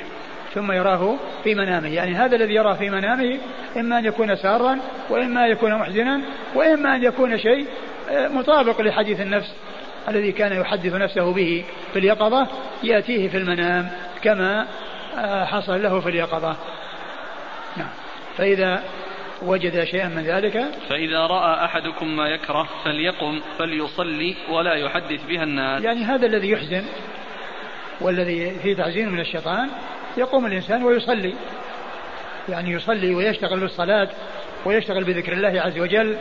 ثم يراه في منامه. يعني هذا الذي يراه في منامه إما أن يكون سارا وإما أن يكون محزنا وإما أن يكون شيء آه، مطابق لحديث النفس الذي كان يحدث نفسه به في اليقظة يأتيه في المنام كما آه، حصل له في اليقظة. فإذا وجد شيئا من ذلك فإذا رأى أحدكم ما يكره فليقم فليصلي ولا يحدث بها الناس. يعني هذا الذي يحزن والذي فيه تعزين من الشيطان يقوم الإنسان ويصلي. يعني يصلي ويشتغل بالصلاة ويشتغل بذكر الله عز وجل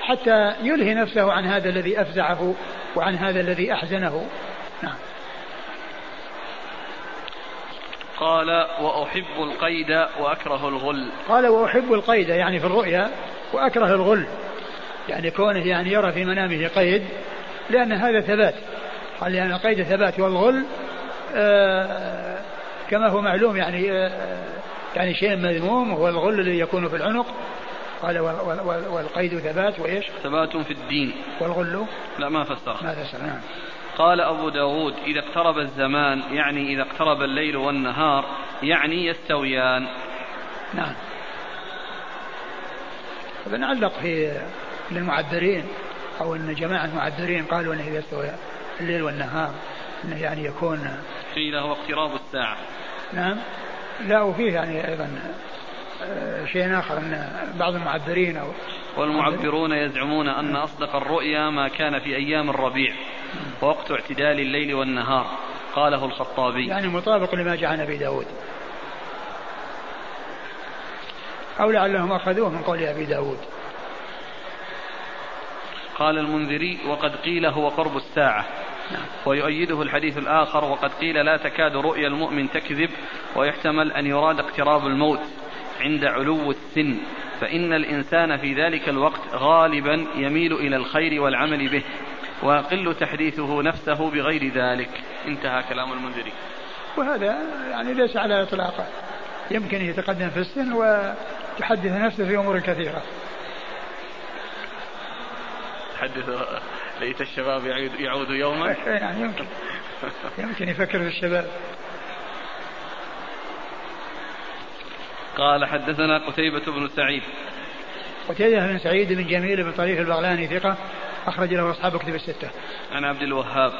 حتى يلهي نفسه عن هذا الذي أفزعه وعن هذا الذي أحزنه. نعم. قال وأحب القيد وأكره الغل. قال وأحب القيد يعني في الرؤيا وأكره الغل. يعني كونه يعني يرى في منامه قيد لأن هذا ثبات. قال لأن القيد ثبات والغل آه كما هو معلوم يعني آه يعني شيء مذموم وهو الغل الذي يكون في العنق. قال والقيد ثبات وإيش؟ ثبات في الدين. والغل؟ لا ما فسر ما فسر نعم. قال أبو داود إذا اقترب الزمان يعني إذا اقترب الليل والنهار يعني يستويان. نعم. بنعلق في للمعبرين أو أن جماعة المعبرين قالوا أنه استوى الليل والنهار أنه يعني يكون قيل هو اقتراب الساعة. نعم. لا وفيه يعني أيضا آه، شيء آخر أن بعض المعبرين أو والمعبرون يزعمون أن أصدق الرؤيا ما كان في أيام الربيع ووقت اعتدال الليل والنهار قاله الخطابي. يعني مطابق لما جاء عن أبي داود. أو لعلهم أخذوه من قول أبي داود. قال المنذري وقد قيل هو قرب الساعة نعم. ويؤيده الحديث الآخر وقد قيل لا تكاد رؤيا المؤمن تكذب ويحتمل أن يراد اقتراب الموت عند علو السن فإن الإنسان في ذلك الوقت غالبا يميل إلى الخير والعمل به ويقل تحديثه نفسه بغير ذلك. انتهى كلام المنذري وهذا يعني ليس على إطلاقه يمكن يتقدم في السن ويحدث نفسه في أمور كثيرة. تحدث ليت الشباب يعود يوما؟ يعني يمكن. يمكن يفكر في الشباب. قال حدثنا قتيبة بن سعيد قتيبة بن سعيد بن جميل بن طريف البغلاني ثقة أخرج له أصحاب كتب الستة. عن عبد الوهاب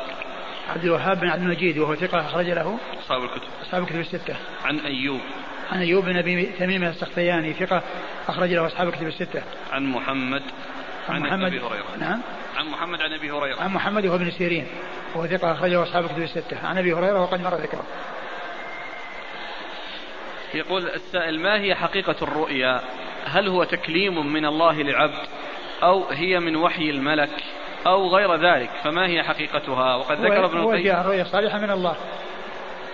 عبد الوهاب بن عبد المجيد وهو ثقة أخرج له أصحاب الكتب أصحاب الكتب الستة. عن أيوب عن أيوب بن أبي تميم السختياني ثقة أخرج له أصحاب الكتب الستة. عن محمد عن, محمد أبي هريرة نعم عن محمد عن أبي هريرة عن محمد وهو ابن سيرين وهو ثقة أخرجه أصحاب الكتب الستة. عن أبي هريرة وقد مر ذكره. يقول السائل ما هي حقيقة الرؤيا؟ هل هو تكليم من الله لعبد أو هي من وحي الملك أو غير ذلك؟ فما هي حقيقتها؟ وقد ذكر ابن القيم هو الرؤيا الصالحة من الله.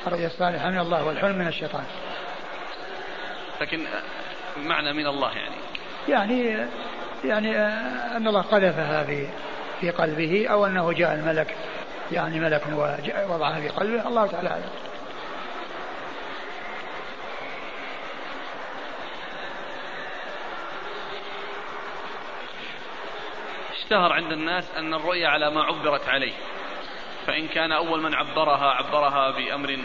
الرؤيا الصالحة من الله والحلم من الشيطان. لكن معنى من الله يعني. يعني يعني أن الله قذفها في في قلبه أو أنه جاء الملك يعني ملك ووضعها في قلبه الله تعالى أعلم. اشتهر عند الناس أن الرؤيا على ما عبرت عليه فإن كان أول من عبرها عبرها بأمر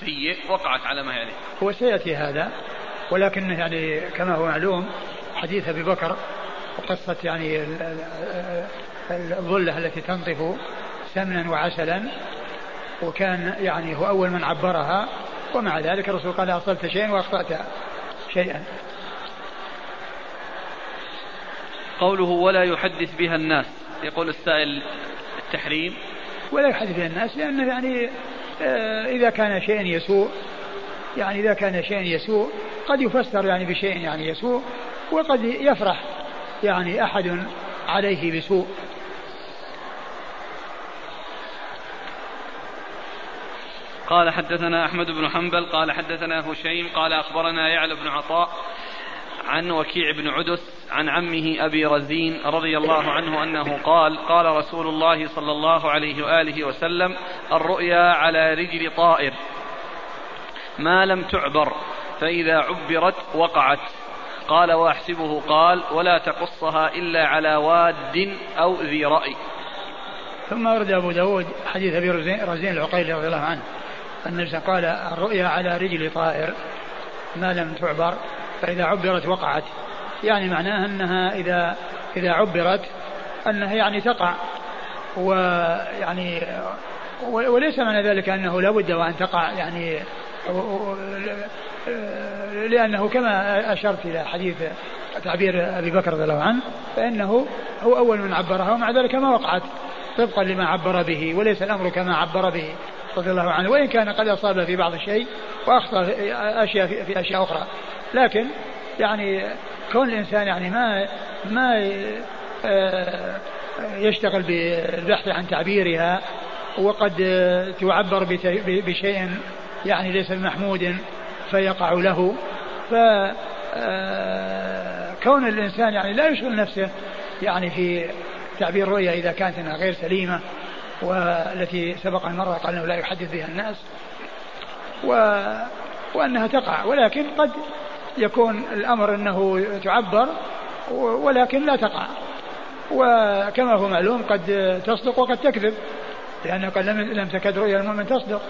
سيء وقعت على ما هي عليه هو سيأتي هذا ولكن يعني كما هو معلوم حديث أبي بكر وقصة يعني الظلة التي تنطف سمنا وعسلا وكان يعني هو أول من عبرها ومع ذلك الرسول قال أصلت شيئا وأخطأت شيئا. قوله ولا يحدث بها الناس يقول السائل التحريم. ولا يحدث بها الناس لأنه يعني آه، إذا كان شيء يسوء يعني إذا كان شيء يسوء قد يفسر يعني بشيء يعني يسوء وقد يفرح يعني أحد عليه بسوء. قال حدثنا أحمد بن حنبل قال حدثنا هشيم قال أخبرنا يعلى بن عطاء عن وكيع بن عدس عن عمه أبي رزين رضي الله عنه أنه قال قال رسول الله صلى الله عليه وآله وسلم الرؤيا على رجل طائر ما لم تعبر فإذا عبرت وقعت. قال وأحسبه قال ولا تقصها إلا على واد أو ذي رأي. ثم ورد أبو داود حديث أبي رزين العقيلي رضي الله عنه أن قال الرؤيا على رجل طائر ما لم تعبر. فإذا عبرت وقعت. يعني معناها أنها إذا إذا عبرت أنها يعني تقع. ويعني وليس معنى ذلك أنه لا بد وأن تقع يعني لأنه كما أشرت إلى حديث تعبير أبي بكر رضي الله عنه فإنه هو أول من عبرها ومع ذلك ما وقعت. طبقا لما عبر به وليس الأمر كما عبر به رضي الله عنه. وإن كان قد أصاب في بعض الشيء وأخطأ أشياء في أشياء أخرى. لكن يعني كون الإنسان يعني ما ما آه، يشتغل بالبحث عن تعبيرها وقد تعبر بشيء يعني ليس محمود فيقع له. ف آه، كون الإنسان يعني لا يشغل نفسه يعني في تعبير الرؤيا إذا كانت إنها غير سليمة والتي سبق أن مر قال أنه لا يحدث بها الناس و وأنها تقع. ولكن قد يكون الأمر أنه تعبر ولكن لا تقع. وكما هو معلوم قد تصدق وقد تكذب قال لم, لم تكد رؤيا المؤمن تصدق.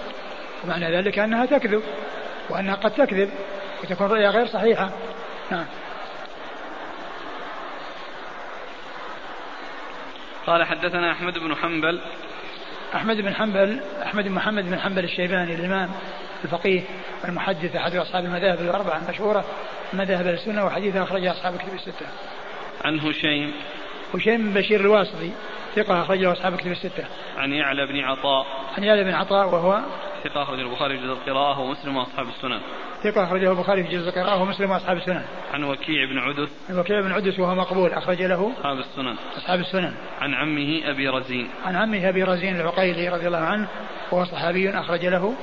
ومعنى ذلك أنها تكذب وأنها قد تكذب وتكون رؤيا غير صحيحة. نعم. قال حدثنا أحمد بن حنبل. أحمد بن حنبل أحمد بن محمد بن حنبل الشيباني الإمام. الفقيه المحدث أحد أصحاب المذاهب الأربعة المشهورة مذاهب السنة وحديثها أخرجها أصحاب الكتب الستة. عن هشيم هشيم بن بشير الواسطي ثقة أخرجه أصحاب الكتب الستة. عن يعلى بن عطاء. عن يعلى بن عطاء وهو ثقة أخرجه البخاري في جزء القراءة ومسلم وأصحاب السنن. ثقة أخرجه البخاري في جزء القراءة ومسلم وأصحاب السنن. عن وكيع بن عدس. عن وكيع بن عدس وهو مقبول أخرج له أصحاب السنن. أصحاب السنن. عن عمه أبي رزين. عن عمه أبي رزين العقيلي رضي الله عنه وهو صحابي أخرج له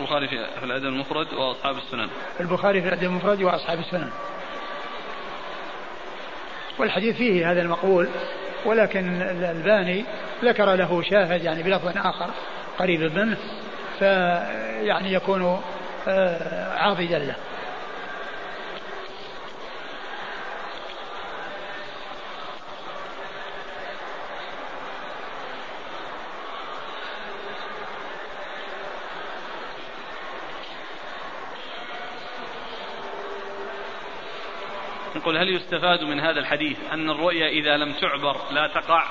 البخاري في الأدب المفرد وأصحاب السنن. البخاري في الأدب المفرد وأصحاب السنن. والحديث فيه هذا المقبول ولكن الباني ذكر له شاهد يعني بلفظ آخر قريب منه فيعني يكون آه، عاضدا له نقول هل يستفاد من هذا الحديث أن الرؤيا إذا لم تعبر لا تقع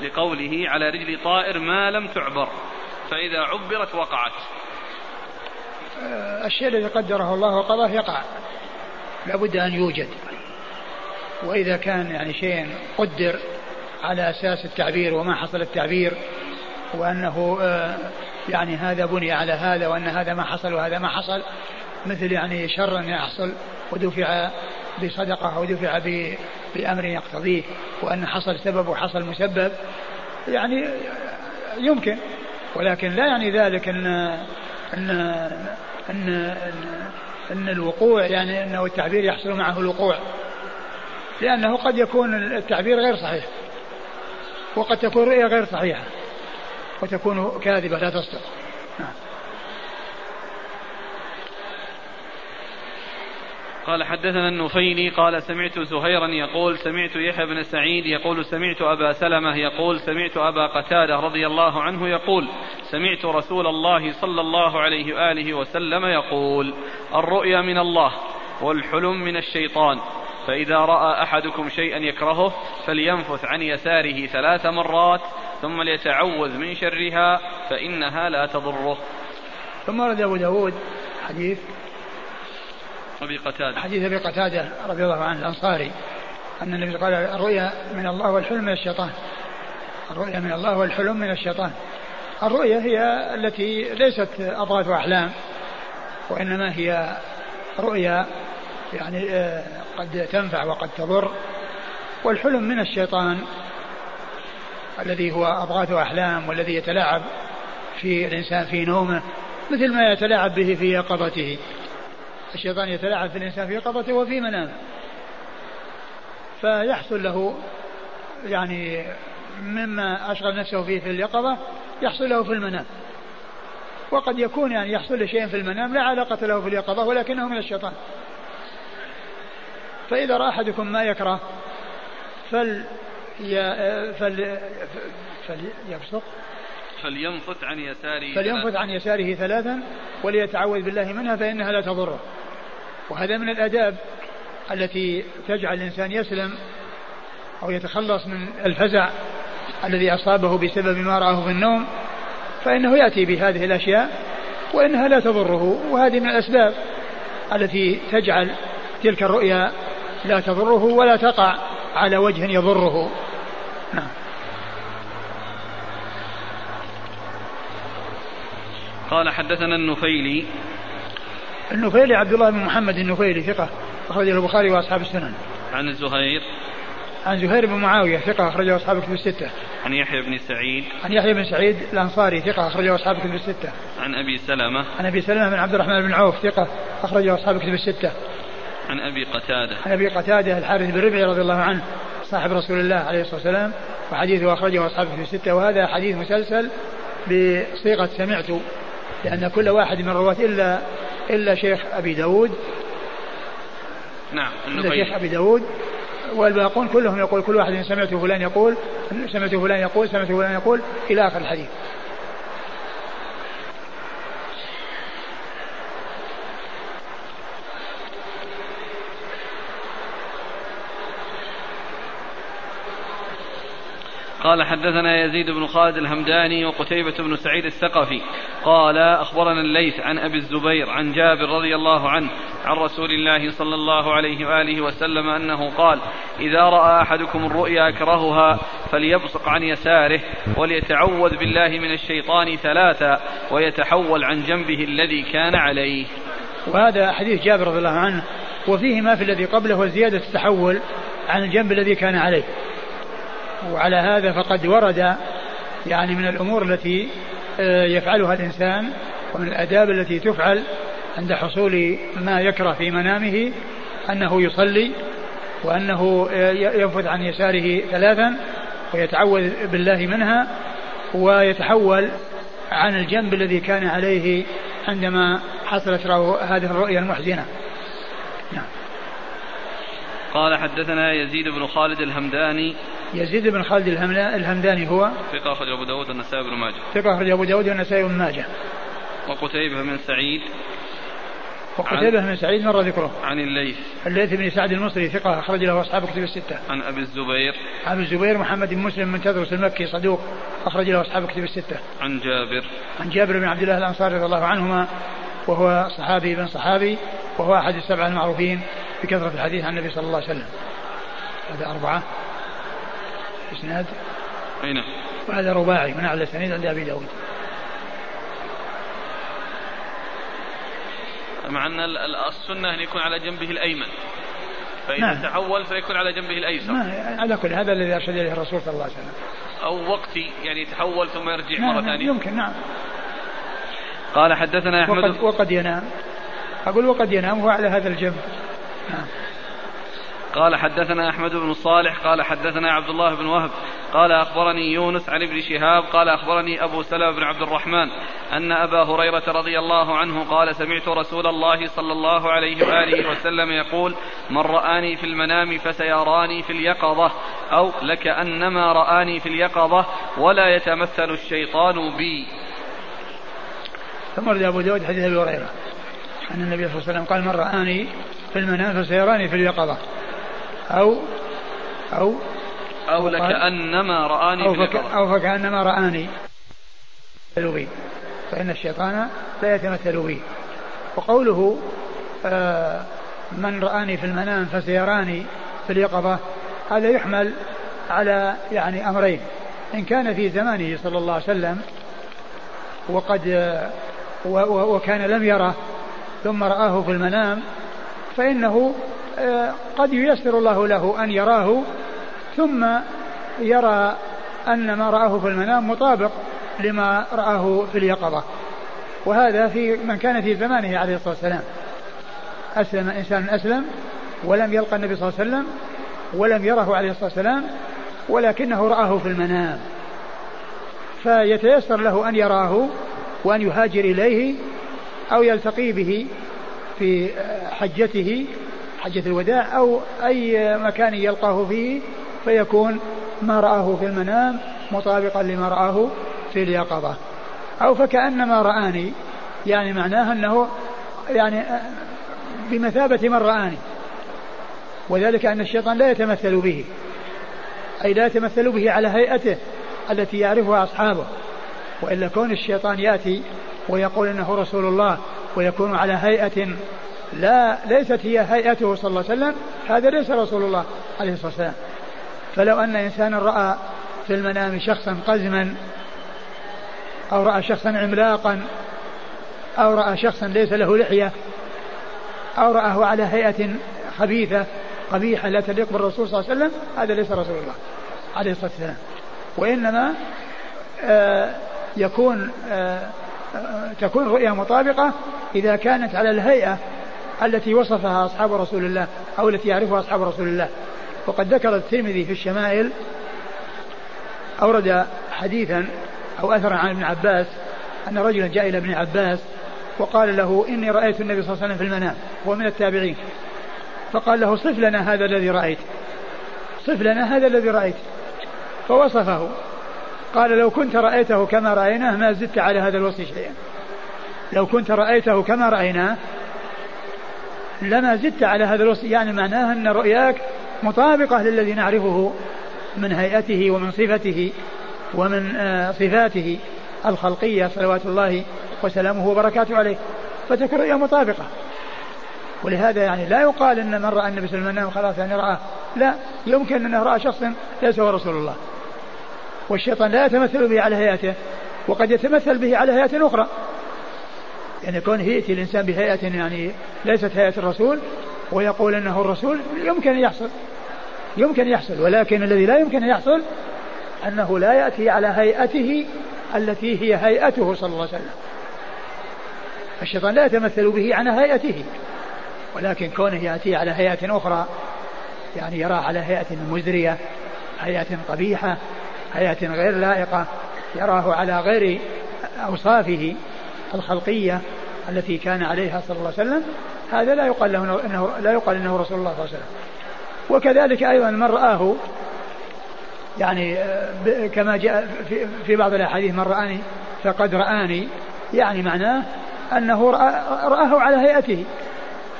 لقوله على رجل طائر ما لم تعبر فإذا عبرت وقعت؟ آه، الشيء الذي قدره الله وقضاه يقع. لابد أن يوجد. وإذا كان يعني شيء قدر على أساس التعبير وما حصل التعبير وأنه آه، يعني هذا بني على هذا وأن هذا ما حصل وهذا ما حصل مثل يعني شر يحصل ودفع بصدقة أو دفع بأمر يقتضيه وأن حصل سبب وحصل مسبب يعني يمكن. ولكن لا يعني ذلك أن أن أن, أن, الوقوع يعني أنه التعبير يحصل معه الوقوع. لأنه قد يكون التعبير غير صحيح وقد تكون رؤية غير صحيحة وتكون كاذبة لا تصدق. نعم. قال حدثنا النفيلي قال سمعت زهيرا يقول سمعت يحيى بن سعيد يقول سمعت أبا سلمة يقول سمعت أبا قتادة رضي الله عنه يقول سمعت رسول الله صلى الله عليه وآله وسلم يقول الرؤيا من الله والحلم من الشيطان فإذا رأى أحدكم شيئا يكرهه فلينفث عن يساره ثلاث مرات ثم ليتعوذ من شرها فإنها لا تضره. ثم ورد أبو داود حديث أبي قتادة. حديث أبي قتادة رضي الله عنه الأنصاري أن النبي قال الرؤيا من الله والحلم من الشيطان. الرؤيا من الله والحلم من الشيطان. الرؤيا هي التي ليست أضغاث أحلام وإنما هي رؤيا يعني آه، قد تنفع وقد تضر. والحلم من الشيطان الذي هو أضغاث أحلام والذي يتلاعب في الإنسان في نومه مثل ما يتلاعب به في يقظته. الشيطان يتلاعب في الإنسان في يقظته وفي منامه. فيحصل له يعني مما أشغل نفسه فيه في اليقظة يحصل له في المنام. وقد يكون يعني يحصل له شيء في المنام لا علاقة له في اليقظة ولكنه من الشيطان. فإذا رأى أحدكم ما يكره فل فل فليبصق فلينفث عن يساره فلينفث عن يساره ثلاثا وليتعوذ بالله منها فإنها لا تضره. وهذا من الآداب التي تجعل الإنسان يسلم أو يتخلص من الفزع الذي أصابه بسبب ما رآه في النوم فإنه يأتي بهذه الأشياء وإنها لا تضره. وهذه من الأسباب التي تجعل تلك الرؤيا لا تضره ولا تقع على وجه يضره. نعم. قال حدثنا النفيلي النفيلي عبد الله بن محمد النفيلي ثقة أخرجه البخاري وأصحاب السنن عن الزهير عن زهير بن معاوية ثقة أخرجه أصحاب الكتب الستة. عن يحيى بن سعيد. عن يحيى بن سعيد الأنصاري ثقة أخرجه أصحاب الكتب الستة. عن أبي سلمة. عن أبي سلمة بن عبد الرحمن بن عوف ثقة أخرجه أصحاب الكتب الستة. عن أبي قتادة. عن أبي قتادة الحارث بن ربعي رضي الله عنه صاحب رسول الله عليه الصلاة والسلام وحديثه أخرجه أصحاب الكتب الستة وهذا حديث مسلسل بصيغة سمعت لأن كل واحد من الرواة إلا إلا شيخ أبي داود. نعم إلا شيخ أبي داود. والباقون كلهم يقول كل واحد سمعت فلان يقول سمعت فلان يقول سمعت فلان يقول إلى آخر الحديث. قال حدثنا يزيد بن خالد الهمداني وقتيبة بن سعيد الثقفي قال أخبرنا الليث عن أبي الزبير عن جابر رضي الله عنه عن رسول الله صلى الله عليه وآله وسلم أنه قال إذا رأى أحدكم الرؤيا يكرهها فليبصق عن يساره وليتعوذ بالله من الشيطان ثلاثا ويتحول عن جنبه الذي كان عليه. وهذا حديث جابر رضي الله عنه وفيه ما في الذي قبله وزيادة التحول عن الجنب الذي كان عليه. وعلى هذا فقد ورد يعني من الأمور التي آه، يفعلها الإنسان ومن الآداب التي تفعل عند حصول ما يكره في منامه أنه يصلي وأنه آه، ينفذ عن يساره ثلاثا ويتعوذ بالله منها ويتحول عن الجنب الذي كان عليه عندما حصلت هذه الرؤيا المحزنة. نعم. قال حدثنا يزيد بن خالد الهمداني يزيد بن خالد الهمداني هو. ثقة أخرج أبو داود والنسائي بن ماجه. ثقة أخرج أبو داود والنسائي بن ماجه. وقتيبة بن سعيد. وقتيبة بن سعيد مر ذكره. عن الليث. الليث بن سعد المصري ثقة أخرج له أصحاب كتب الستة. عن أبي الزبير. عن أبي الزبير محمد بن مسلم من تدرس المكي صدوق أخرج له أصحاب كتب الستة. عن جابر. عن جابر بن عبد الله الأنصاري رضي الله عنهما وهو صحابي بن صحابي وهو أحد السبعة المعروفين بكثرة الحديث عن النبي صلى الله عليه وسلم. هذا أربعة. إسناد أي نعم. وهذا رباعي من أعلى السنيد عند أبي داود. مع أن السنة أن يكون على جنبه الأيمن. فإذا نعم. تحول فيكون على جنبه الأيسر. على كل هذا الذي أرشد إليه الرسول صلى الله عليه وسلم. أو وقتي يعني يتحول ثم يرجع نعم مرة ثانية. يمكن نعم. قال حدثنا أحمد. وقد, وقد ينام. أقول وقد ينام هو على هذا الجنب. نعم. قال حدثنا أحمد بن صالح قال حدثنا عبد الله بن وهب قال أخبرني يونس عن ابن شهاب قال أخبرني أبو سلمة بن عبد الرحمن أن أبا هريرة رضي الله عنه قال سمعت رسول الله صلى الله عليه وآله وسلم يقول من رآني في المنام فسيراني في اليقظة أو لكأنما رآني في اليقظة ولا يتمثل الشيطان بي. ثم أبو داود حديث أبي هريرة أن النبي صلى الله عليه وسلم قال من رآني في المنام فسيراني في اليقظة. أو أو أو لكأنما رآني أو, فك أو فكأنما رآني بي فإن الشيطان لا يتمثل بي. وقوله آه من رآني في المنام فسيراني في اليقظة هذا يحمل على يعني أمرين. إن كان في زمانه صلى الله عليه وسلم وقد وكان لم يره ثم رآه في المنام فإنه آه، قد ييسر الله له أن يراه ثم يرى أن ما رآه في المنام مطابق لما رآه في اليقظة. وهذا في من كان في زمانه عليه الصلاة والسلام. أسلم إنسان أسلم ولم يلقى النبي صلى الله عليه وسلم ولم يره عليه الصلاة والسلام ولكنه رآه في المنام. فيتيسر له أن يراه وأن يهاجر إليه أو يلتقي به في حجته حجة الوداع أو أي مكان يلقاه فيه فيكون ما رآه في المنام مطابقا لما رآه في اليقظة. أو فكأنما رآني يعني معناه أنه يعني بمثابة من رآني. وذلك أن الشيطان لا يتمثل به. أي لا يتمثل به على هيئته التي يعرفها أصحابه. وإلا كون الشيطان يأتي ويقول إنه رسول الله ويكون على هيئة لا ليست هي هيئته صلى الله عليه وسلم هذا ليس رسول الله عليه الصلاة والسلام. فلو أن إنسانا رأى في المنام شخصا قزما أو رأى شخصا عملاقا أو رأى شخصا ليس له لحية أو رآه على هيئة خبيثة قبيحة لا تليق بالرسول صلى الله عليه وسلم هذا ليس رسول الله عليه الصلاة والسلام. وإنما آه يكون آه آه تكون الرؤيا مطابقة إذا كانت على الهيئة التي وصفها أصحاب رسول الله أو التي يعرفها أصحاب رسول الله. وقد ذكر الترمذي في الشمائل أورد حديثا أو أثرا عن ابن عباس أن رجلا جاء إلى ابن عباس وقال له إني رأيت النبي صلى الله عليه وسلم في المنام هو من التابعين. فقال له صف لنا هذا الذي رأيت. صف لنا هذا الذي رأيت. فوصفه. قال لو كنت رأيته كما رأيناه ما زدت على هذا الوصف شيئا. لو كنت رأيته كما رأيناه لما زدت على هذا الوصف يعني معناه أن رؤياك مطابقة للذي نعرفه من هيئته ومن صفته ومن آه، صفاته الخلقية صلوات الله وسلامه وبركاته عليه. فتكون رؤيا مطابقة. ولهذا يعني لا يقال إن من رأى النبي صلى الله عليه وسلم خلاص يعني رآه. لا يمكن إنه رأى شخصا ليس هو رسول الله. والشيطان لا يتمثل به على هيئته وقد يتمثل به على هيئة أخرى. يعني كون يأتي الإنسان بهيئة يعني ليست هيئة الرسول ويقول أنه الرسول يمكن أن يحصل. يمكن يحصل ولكن الذي لا يمكن أن يحصل أنه لا يأتي على هيئته التي هي هيئته صلى الله عليه وسلم. الشيطان لا يتمثل به على هيئته ولكن كونه يأتي على هيئة أخرى يعني يرى على هيئة مزرية هيئة قبيحة هيئة غير لائقة يراه على غير أوصافه الخلقية التي كان عليها صلى الله عليه وسلم هذا لا يقال له انه لا يقال إنه رسول الله صلى الله عليه وسلم. وكذلك أيضا من رآه يعني كما جاء في بعض الأحاديث من رآني فقد رآني يعني معناه أنه رآه على هيئته.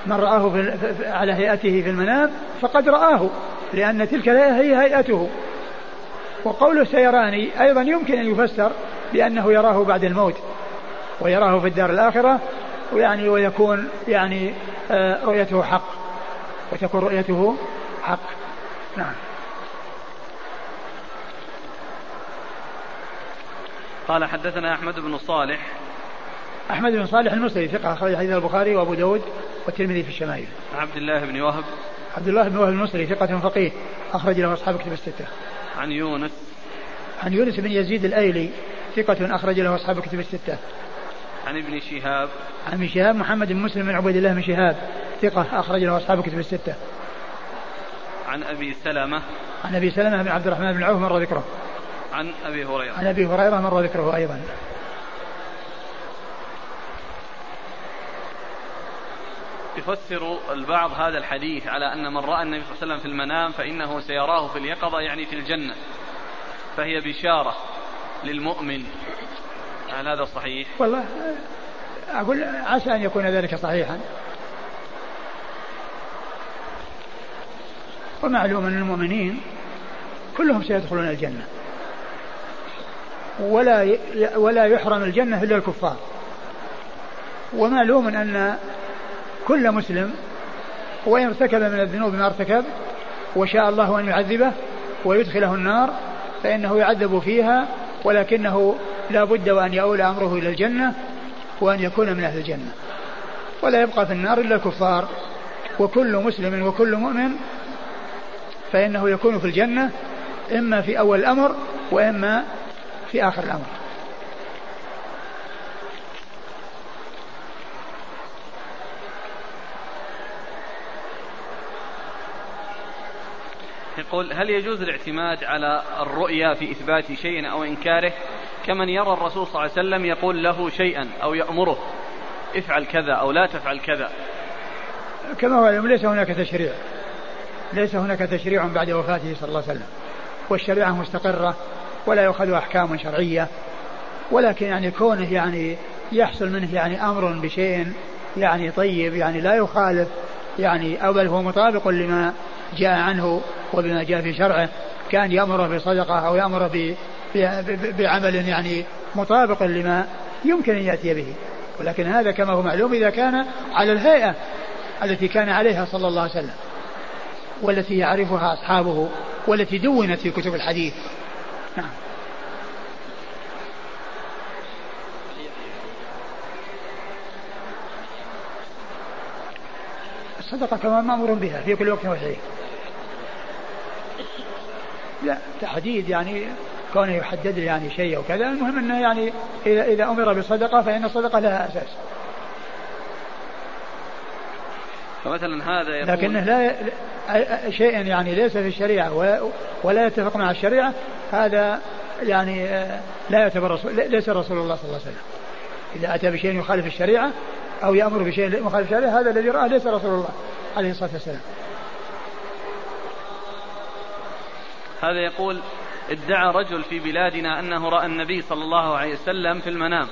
من رآه في على هيئته في المنام فقد رآه لأن تلك هي هيئته. وقوله سيراني أيضا يمكن أن يفسر بأنه يراه بعد الموت. ويراه في الدار الآخرة ويعني ويكون يعني آه، رؤيته حق. وتكون رؤيته حق. نعم. قال حدثنا أحمد بن صالح. أحمد بن صالح المصري ثقة أخرج حديث البخاري وأبو داود والترمذي في الشمائل. عبد الله بن وهب. عبد الله بن وهب المصري ثقة فقيه أخرج له أصحاب كتب الستة. عن يونس. عن يونس بن يزيد الأيلي ثقة أخرج له أصحاب كتب الستة. عن ابن شهاب. عن ابن شهاب محمد بن مسلم بن عبيد الله بن شهاب ثقة أخرج له أصحاب كتب الستة. عن أبي سلمة. عن أبي سلمة بن عبد الرحمن بن عوف مر ذكره. عن أبي هريرة. عن أبي هريرة مر ذكره أيضا. يفسر البعض هذا الحديث على أن من رأى النبي صلى الله عليه وسلم في المنام فإنه سيراه في اليقظة يعني في الجنة. فهي بشارة للمؤمن. هل هذا صحيح؟ والله أقول عسى أن يكون ذلك صحيحا. ومعلوم أن المؤمنين كلهم سيدخلون الجنة. ولا ولا يحرم الجنة إلا الكفار. ومعلوم أن كل مسلم وإن ارتكب من الذنوب ما ارتكب وشاء الله أن يعذبه ويدخله النار فإنه يعذب فيها ولكنه لا بد وأن يؤول أمره إلى الجنة وأن يكون من أهل الجنة. ولا يبقى في النار إلا الكفار. وكل مسلم وكل مؤمن فإنه يكون في الجنة إما في أول الأمر وإما في آخر الأمر. يقول هل يجوز الاعتماد على الرؤيا في إثبات شيء أو إنكاره؟ كمن يرى الرسول صلى الله عليه وسلم يقول له شيئا أو يأمره افعل كذا أو لا تفعل كذا. كما هو ليس هناك تشريع. ليس هناك تشريع بعد وفاته صلى الله عليه وسلم. والشريعة مستقرة ولا يؤخذ أحكام شرعية ولكن يعني كونه يعني يحصل منه يعني أمر بشيء يعني طيب يعني لا يخالف يعني أو بل هو مطابق لما جاء عنه وبما جاء في شرعه. كان يأمره بصدقة أو يأمره بعمل يعني مطابق لما يمكن أن يأتي به. ولكن هذا كما هو معلوم إذا كان على الهيئة التي كان عليها صلى الله عليه وسلم والتي يعرفها أصحابه والتي دونت في كتب الحديث. نعم. الصدقة كما مأمور بها في كل وقت وحين لا تحديد يعني كونه يحدد يعني شيء أو كذا المهم إنه يعني اذا إذا أمر بصدقة فإن الصدقة لها أساس. فمثلا هذا يقول لكنه لا شيء يعني ليس في الشريعة ولا يتفق مع الشريعة هذا يعني لا يعتبر رسول ليس رسول الله صلى الله عليه وسلم. إذا أتى بشيء يخالف الشريعة أو يأمر بشيء مخالف الشريعة هذا الذي رآه ليس رسول الله عليه الصلاة والسلام. هذا يقول ادعى رجل في بلادنا أنه رأى النبي صلى الله عليه وسلم في المنام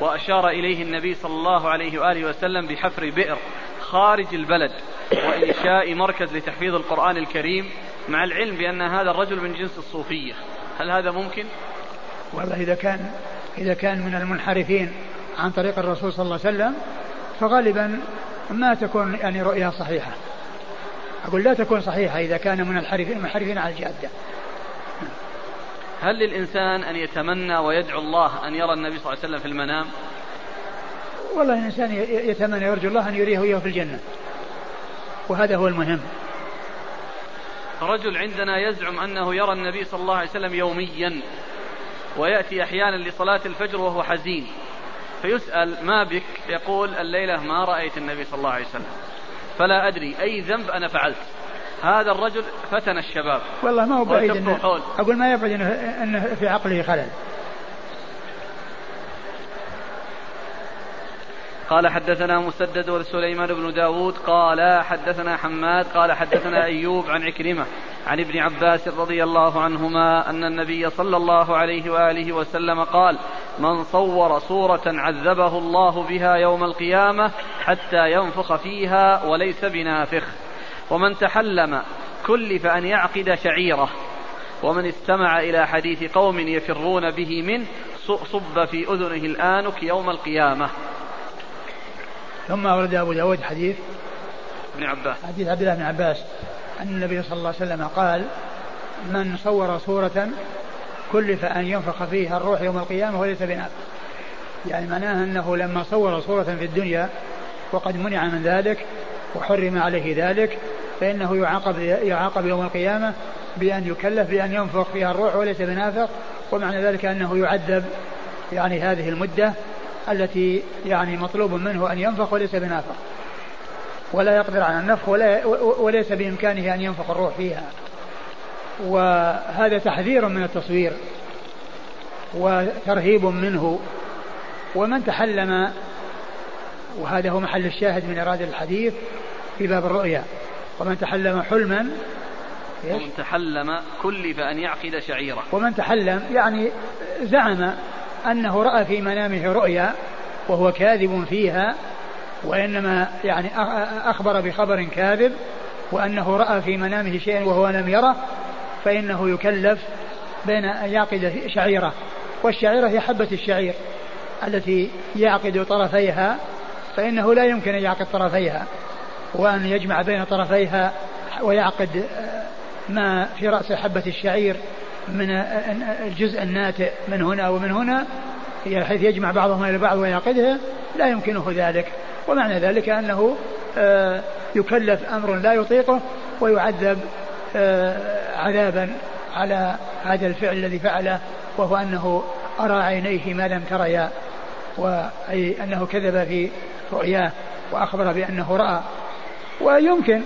وأشار إليه النبي صلى الله عليه وآله وسلم بحفر بئر خارج البلد وإنشاء مركز لتحفيظ القرآن الكريم مع العلم بأن هذا الرجل من جنس الصوفية. هل هذا ممكن؟ والله إذا كان إذا كان من المنحرفين عن طريق الرسول صلى الله عليه وسلم فغالبا ما تكون يعني رؤيا صحيحة. أقول لا تكون صحيحة إذا كان من المنحرفين على الجادة. هل للإنسان أن يتمنى ويدعو الله أن يرى النبي صلى الله عليه وسلم في المنام؟ والله الإنسان يتمنى ويرجو الله أن يريه إياه في الجنة. وهذا هو المهم. رجل عندنا يزعم أنه يرى النبي صلى الله عليه وسلم يوميا ويأتي أحيانا لصلاة الفجر وهو حزين. فيسأل ما بك؟ يقول الليلة ما رأيت النبي صلى الله عليه وسلم. فلا أدري أي ذنب أنا فعلت؟ هذا الرجل فتن الشباب. والله ما هو بعيد إنه أقول ما يبعد إنه, إنه في عقله خلل. قال حدثنا مسدد وسليمان بن داود. قال حدثنا حماد. قال حدثنا أيوب عن عكرمة عن ابن عباس رضي الله عنهما أن النبي صلى الله عليه وآله وسلم قال من صور صورة عذبه الله بها يوم القيامة حتى ينفخ فيها وليس بنافخ. ومن تحلم كلف أن يعقد شعيرة ومن استمع إلى حديث قوم يفرون به منه صب في أذنه الآنك يوم القيامة. ثم ورد أبو داود حديث ابن عباس. حديث عبد الله بن عباس أن النبي صلى الله عليه وسلم قال من صور صورة كلف أن ينفخ فيها الروح يوم القيامة وليس بنافخ يعني معناه أنه لما صور صورة في الدنيا وقد منع من ذلك وحرم عليه ذلك فإنه يعاقب يعاقب يوم القيامة بأن يكلف بأن ينفخ فيها الروح وليس بنافخ ومعنى ذلك أنه يعذب يعني هذه المدة التي يعني مطلوب منه أن ينفخ وليس بنافخ ولا يقدر على النفخ ولا وليس بإمكانه أن ينفخ الروح فيها. وهذا تحذير من التصوير وترهيب منه. ومن تحلم وهذا هو محل الشاهد من إرادة الحديث في باب الرؤيا. ومن تحلم حلما ومن تحلم كلف أن يعقد شعيرة ومن تحلم يعني زعم أنه رأى في منامه رؤيا وهو كاذب فيها وإنما يعني أخبر بخبر كاذب وأنه رأى في منامه شيئا وهو لم يره فإنه يكلف بين أن يعقد شعيرة. والشعيرة هي حبة الشعير التي يعقد طرفيها فإنه لا يمكن أن يعقد طرفيها. وأن يجمع بين طرفيها ويعقد ما في رأس حبة الشعير من الجزء الناتئ من هنا ومن هنا حيث يجمع بعضهما إلى بعض ويعقدها لا يمكنه ذلك. ومعنى ذلك أنه آه، يكلف أمر لا يطيقه ويعذب آه، عذابا على هذا الفعل الذي فعله وهو أنه أرى عينيه ما لم تريا وأي أنه كذب في رؤياه وأخبر بأنه رأى ويمكن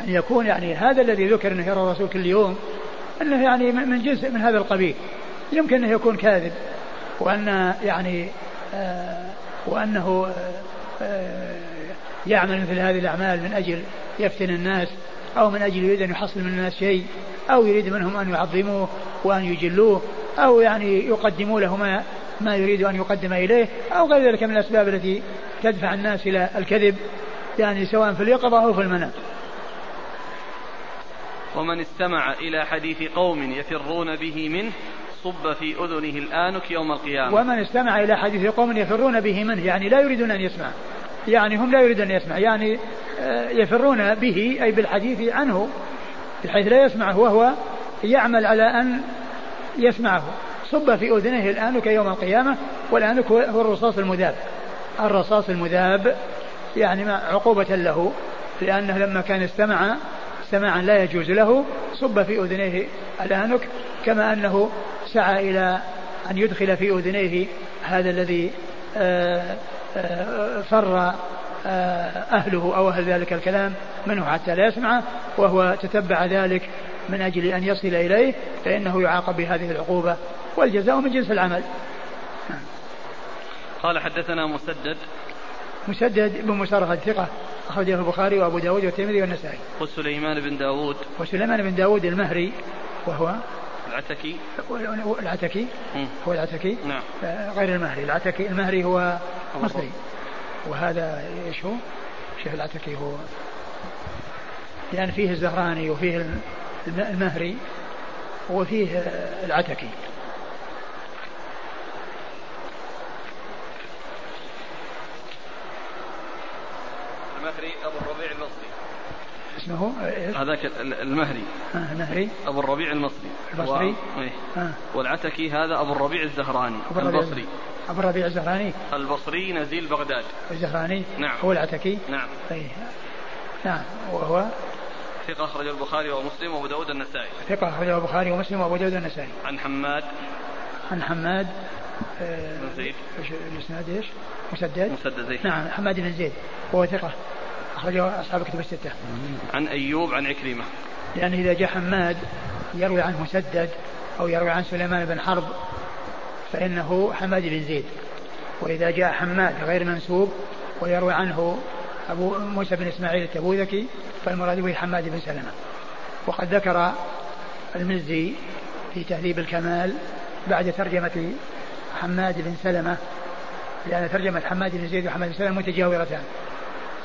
أن يكون يعني هذا الذي ذكر أنه يرى الرسول كل يوم أنه يعني من جزء من هذا القبيل. يمكن أنه يكون كاذب وأن يعني آه وأنه آه, آه، يعمل مثل هذه الأعمال من أجل يفتن الناس أو من أجل يريد أن يحصل من الناس شيء أو يريد منهم أن يعظموه وأن يجلوه أو يعني يقدموا له ما ما يريد أن يقدم إليه أو غير ذلك من الأسباب التي تدفع الناس إلى الكذب. يعني سواء في اليقظة أو في المنام. ومن استمع إلى حديث قوم يفرون به منه صب في أذنه الآنك يوم القيامة. ومن استمع إلى حديث قوم يفرون به منه يعني لا يريدون أن يسمع. يعني هم لا يريدون أن يسمع. يعني آه، يفرون به أي بالحديث عنه بحيث لا يسمعه وهو يعمل على أن يسمعه. صب في أذنه الآنك يوم القيامة والآنك هو الرصاص المذاب. الرصاص المذاب. يعني عقوبة له لأنه لما كان استمع سماعا لا يجوز له صب في أذنيه الآنك كما أنه سعى إلى أن يدخل في أذنيه هذا الذي آه، آه، فر آه، أهله أو أهل ذلك الكلام منه حتى لا يسمعه وهو تتبع ذلك من أجل أن يصل إليه فإنه يعاقب بهذه العقوبة والجزاء من جنس العمل. قال حدثنا مسدد مسدد بن مسرهد ثقة أخرجه البخاري وأبو داود والترمذي والنسائي. وسليمان بن داود. وسليمان بن داود المهري وهو؟ العتكي. العتكي. هو العتكي؟ نعم. آه، غير المهري. العتكي المهري هو مصري. وهذا إيش هو؟ شيخ العتكي هو. لأن فيه الزهراني وفيه المهري وفيه العتكي. المهري أبو الربيع المصري. اسمه هذاك المهري. آه المهري. أبو الربيع المصري. البصري؟ و... إيه. آه. والعتكي هذا أبو الربيع الزهراني أبو الربيع البصري. أبو الربيع الزهراني؟ البصري نزيل بغداد. الزهراني؟ نعم. هو العتكي؟ نعم. أيه. نعم. وهو؟ ثقة أخرجه البخاري ومسلم وأبو داود النسائي. ثقة أخرجه البخاري ومسلم وأبو داود النسائي. عن حماد. عن حماد آه بن زيد. الإسناد؟ إيش؟ مسدد. مسدد زيد. نعم. حماد بن زيد. وهو ثقة. أخرجه أصحاب كتب الستة. عن أيوب عن عكرمة. لأن إذا جاء حماد يروي عن مسدد أو يروي عن سليمان بن حرب فإنه حماد بن زيد. وإذا جاء حماد غير منسوب ويروي عنه أبو موسى بن إسماعيل التبوذكي فالمراد به حماد بن سلمة. وقد ذكر المزي في تهذيب الكمال بعد ترجمة حماد بن سلمة لأن ترجمة حماد بن زيد وحماد بن سلمة متجاورتان.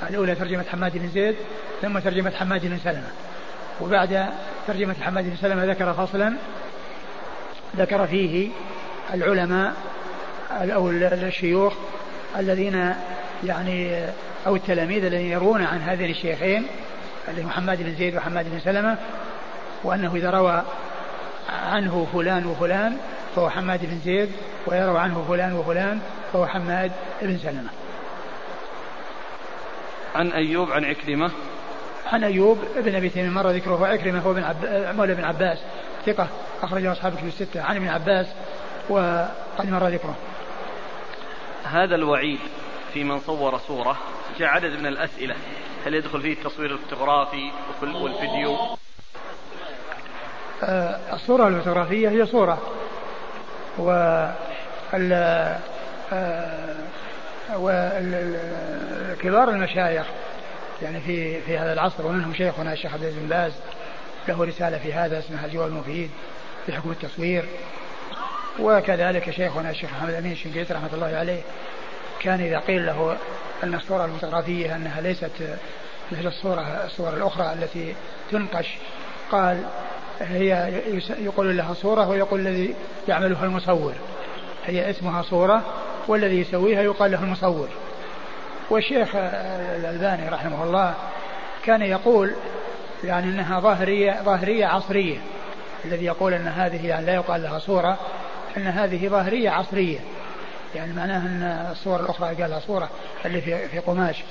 الأولى ترجمة حماد بن زيد ثم ترجمة حماد بن سلمة. وبعد ترجمة حماد بن سلمة ذكر فصلا ذكر فيه العلماء أو الشيوخ الذين يعني أو التلاميذ الذين يرون عن هذين الشيخين اللي محمد بن زيد وحماد بن سلمة وأنه إذا روى عنه فلان وفلان فهو حماد بن زيد ويروى عنه فلان وفلان فهو حماد بن سلمة. عن أيوب عن عكرمة؟ عن أيوب ابن أبي تيمية مر ذكره وعكرمة هو بن عب... مولى بن عباس ثقة أخرجه أصحاب في الستة عن ابن عباس وقد مر ذكره. هذا الوعيد في من صور صورة جاء عدد من الأسئلة. هل يدخل فيه التصوير الفوتوغرافي والفيديو؟ آه الصورة الفوتوغرافية هي صورة و آه وكبار المشايخ. يعني في في هذا العصر ومنهم شيخنا الشيخ عبد العزيز بن باز له رسالة في هذا اسمها الجواب المفيد في حكم التصوير. وكذلك شيخنا الشيخ محمد أمين الشنقيطي رحمة الله عليه كان إذا قيل له أن الصورة الفوتوغرافيه أنها ليست مثل الصورة الصور الأخرى التي تنقش قال هي يقول لها صورة ويقول الذي يعملها المصور. هي اسمها صورة والذي يسويها يقال له المصور. والشيخ الألباني رحمه الله كان يقول يعني أنها ظاهرية ظاهرية عصرية. الذي يقول أن هذه يعني لا يقال لها صورة أن هذه ظاهرية عصرية. يعني معناه أن الصور الأخرى قال لها صورة اللي في في قماش.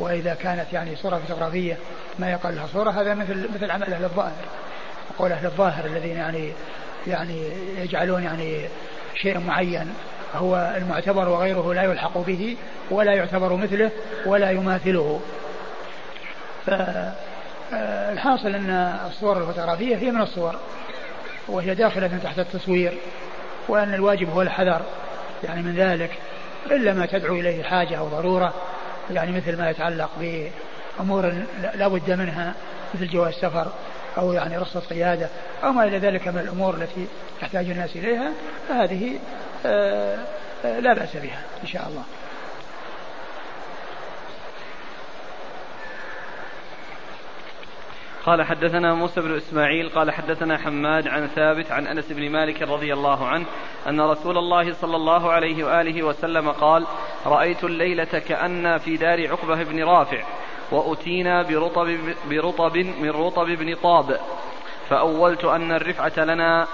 وإذا كانت يعني صورة فوتوغرافية ما يقال لها صورة هذا مثل مثل عمل أهل الظاهر. يقول أهل الظاهر الذين يعني يعني يجعلون يعني شيء معين. هو المعتبر وغيره لا يلحق به ولا يعتبر مثله ولا يماثله. فالحاصل أن الصور الفوتوغرافية هي من الصور وهي داخلة تحت التصوير وأن الواجب هو الحذر يعني من ذلك إلا ما تدعو إليه حاجة أو ضرورة يعني مثل ما يتعلق بأمور لا بد منها مثل جواز سفر أو يعني رخصة قيادة أو ما إلى ذلك من الأمور التي يحتاج الناس إليها فهذه آه، آه، لا بأس بها إن شاء الله. قال حدثنا موسى بن إسماعيل قال حدثنا حماد عن ثابت عن أنس بن مالك رضي الله عنه أن رسول الله صلى الله عليه وآله وسلم قال: رأيت الليلة كان في دار عقبة بن رافع وأتينا برطب برطب من رطب بن طاب فأولت أن الرفعة لنا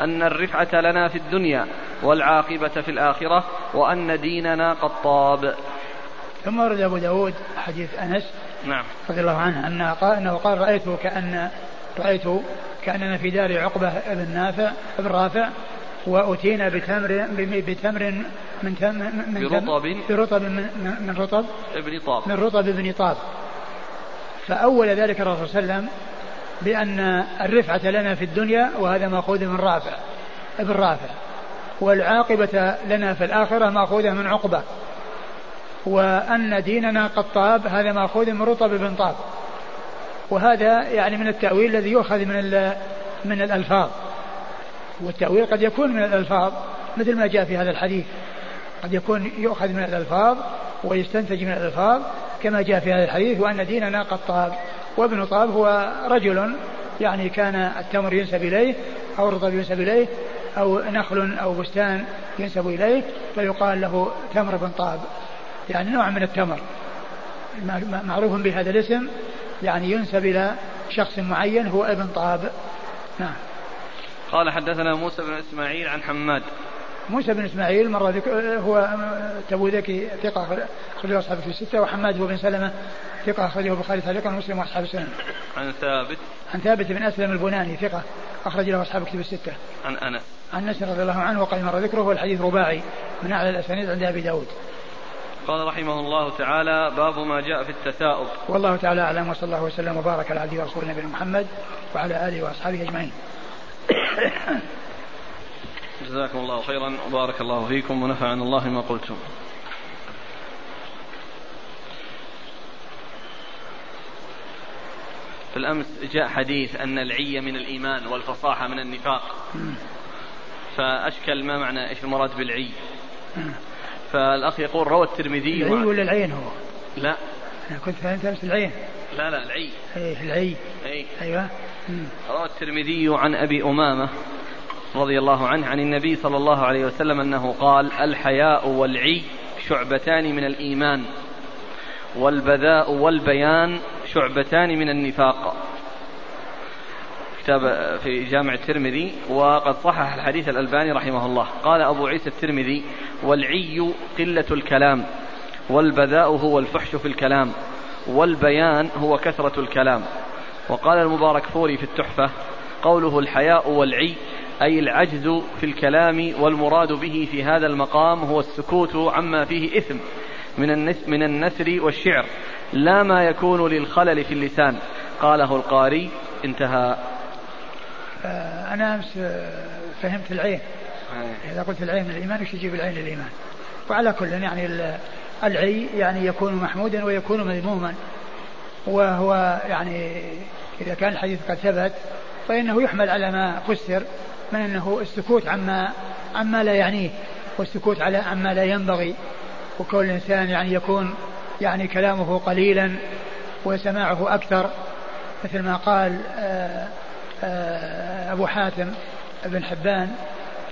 أن الرفعة لنا في الدنيا والعاقبة في الآخرة وأن ديننا قد طاب. ثم ورد أبو داود حديث أنس نعم. رضي الله عنه أنه قال, أنه قال رأيت كأن رأيت كأننا في دار عقبة بن نافع بن رافع وأتينا بتمر بتمر من تم من برطب. برطب من, من رطب. ابن طاب. من رطب ابن طاب. فأول ذلك الرسول صلى الله عليه وسلم بأن الرفعة لنا في الدنيا وهذا مأخوذ من رافع ابن رافع. والعاقبة لنا في الآخرة مأخوذة من عقبة. وأن ديننا قد طاب هذا مأخوذ من رطب بن طاب. وهذا يعني من التأويل الذي يؤخذ من من الألفاظ. والتأويل قد يكون من الألفاظ مثل ما جاء في هذا الحديث. قد يكون يؤخذ من الألفاظ ويستنتج من الألفاظ كما جاء في هذا الحديث وأن ديننا قد طاب. وابن طاب هو رجل يعني كان التمر ينسب إليه أو الرطب ينسب إليه أو نخل أو بستان ينسب إليه فيقال له تمر بن طاب. يعني نوع من التمر. معروف بهذا الاسم يعني ينسب إلى شخص معين هو ابن طاب. نعم. قال حدثنا موسى بن إسماعيل عن حماد. موسى بن إسماعيل مر ذك... هو تبوذكي ثقة اخرجه اصحاب في الستة وحماد هو بن سلمة ثقة أخرجه البخاري تعليقا ومسلم وأصحاب السنن. عن ثابت عن ثابت بن أسلم البناني ثقة أخرج له أصحاب كتب الستة. عن أنس عن أنس رضي الله عنه وقد مر ذكره والحديث رباعي من أعلى الأسانيد عند أبي داود. قال رحمه الله تعالى باب ما جاء في التثاؤب والله تعالى أعلم وصلى الله وسلم وبارك على عبده ورسوله نبينا محمد وعلى آله وأصحابه أجمعين. جزاكم الله خيرا وبارك الله فيكم ونفعنا الله ما قلتم بالأمس جاء حديث أن العي من الإيمان والفصاحة من النفاق. فأشكل ما معنى إيش المراد بالعي؟ فالأخ يقول روى الترمذي العي ولا العين هو؟ لا. أنا كنت فهمت أمس العين. لا لا العي. إيه العي. أي. أيوه. روى الترمذي عن أبي أمامة رضي الله عنه عن النبي صلى الله عليه وسلم أنه قال الحياء والعي شعبتان من الإيمان والبذاء والبيان شعبتان من النفاق. كتاب في جامع الترمذي وقد صحح الحديث الألباني رحمه الله. قال أبو عيسى الترمذي والعي قلة الكلام والبذاء هو الفحش في الكلام والبيان هو كثرة الكلام. وقال المبارك فوري في التحفة قوله الحياء والعي أي العجز في الكلام والمراد به في هذا المقام هو السكوت عما فيه إثم. من من النثر والشعر لا ما يكون للخلل في اللسان. قاله القاري انتهى. آه، أنا أمس آه، فهمت العين. إذا قلت العين الإيمان وش يجيب العين للإيمان؟ وعلى كل يعني العي يعني يكون محمودا ويكون مذموما. وهو يعني إذا كان الحديث قد ثبت فإنه يحمل على ما فسر من أنه السكوت عما عما لا يعنيه والسكوت على عما لا ينبغي. وكون الإنسان يعني يكون يعني كلامه قليلا وسماعه أكثر مثل ما قال آه، آه، أبو حاتم بن حبان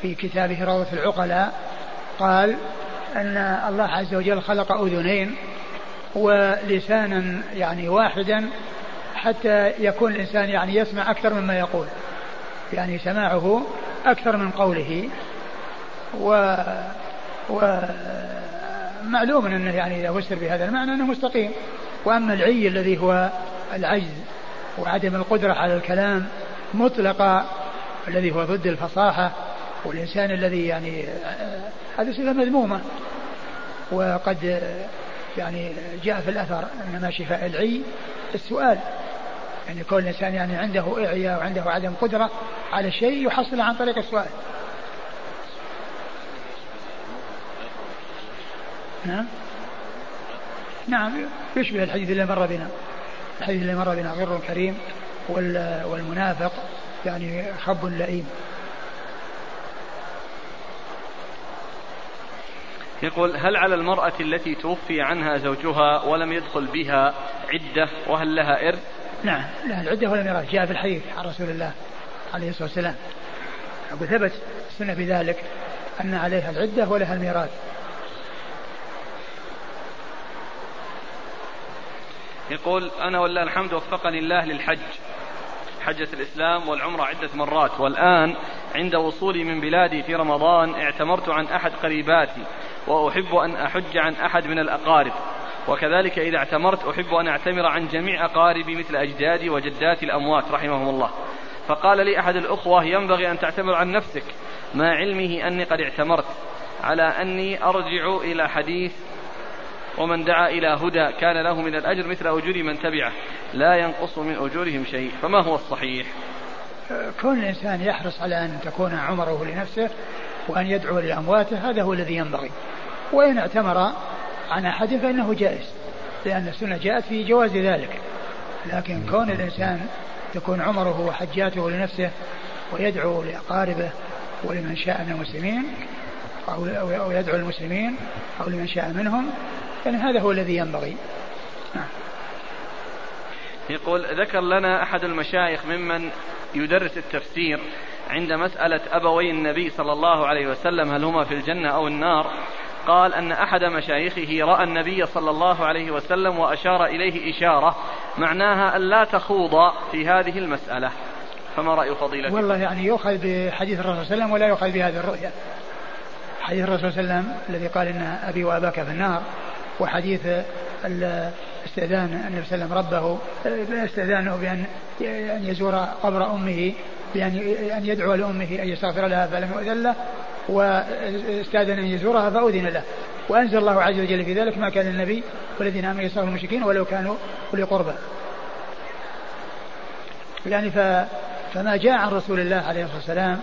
في كتابه روضة العقلاء قال أن الله عز وجل خلق أذنين ولسانا يعني واحدا حتى يكون الإنسان يعني يسمع أكثر مما يقول يعني سماعه أكثر من قوله و ومعلوم أنه يعني إذا فسر بهذا المعنى أنه مستقيم. وأما العي الذي هو العجز وعدم القدرة على الكلام مطلقا الذي هو ضد الفصاحة والإنسان الذي يعني هذه صفة مذمومة. وقد يعني جاء في الأثر أن ما شفاء العي السؤال. يعني كل الإنسان يعني عنده إعياء وعنده عدم قدرة على شيء يحصل عن طريق السؤال. نعم. نعم. يشبه الحديث اللي مر بنا. الحديث اللي مر بنا غر كريم والمنافق يعني خب لئيم. يقول هل على المرأة التي توفي عنها زوجها ولم يدخل بها عدة وهل لها إرث؟ نعم. لها العدة والميراث جاء في الحديث عن رسول الله عليه الصلاة والسلام. وثبت السنة بذلك أن عليها العدة ولها الميراث. يقول أنا ولله الحمد وفقني الله للحج. حجة الإسلام والعمرة عدة مرات. والآن عند وصولي من بلادي في رمضان اعتمرت عن أحد قريباتي وأحب أن أحج عن أحد من الأقارب. وكذلك إذا اعتمرت أحب أن أعتمر عن جميع أقاربي مثل أجدادي وجداتي الأموات رحمهم الله. فقال لي أحد الأخوة ينبغي أن تعتمر عن نفسك مع علمه أني قد اعتمرت على أني أرجع إلى حديث ومن دعا إلى هدى كان له من الأجر مثل أجور من تبعه لا ينقص من أجورهم شيء فما هو الصحيح؟ كون الإنسان يحرص على أن تكون عمره لنفسه وأن يدعو لأمواته هذا هو الذي ينبغي. وإن اعتمر عن أحد فإنه جائز لأن السنة جاءت في جواز ذلك. لكن كون الإنسان تكون عمره وحجاته لنفسه ويدعو لأقاربه ولمن شاء من المسلمين أو يدعو المسلمين أو لمن شاء منهم يعني هذا هو الذي ينبغي. نعم. يقول ذكر لنا أحد المشايخ ممن يدرس التفسير عند مسألة أبوي النبي صلى الله عليه وسلم هل هما في الجنة أو النار؟ قال أن أحد مشايخه رأى النبي صلى الله عليه وسلم وأشار إليه إشارة معناها أن لا تخوض في هذه المسألة. فما رأي فضيلتك؟ والله يعني يؤخذ بحديث الرسول صلى الله عليه وسلم ولا يؤخذ بهذه الرؤيا حديث الرسول صلى الله عليه وسلم الذي قال إن أبي وأباك في النار. وحديث استئذان النبي صلى الله عليه وسلم ربه استئذانه بأن أن يزور قبر أمه بأن أن يدعو لأمه أن يستغفر لها فلم يؤذن له واستأذن أن يزورها فأذن له. وأنزل الله عز وجل في ذلك ما كان النبي والذين آمنوا يستغفروا المشركين ولو كانوا أولي قربى. يعني ف فما جاء عن رسول الله عليه الصلاة والسلام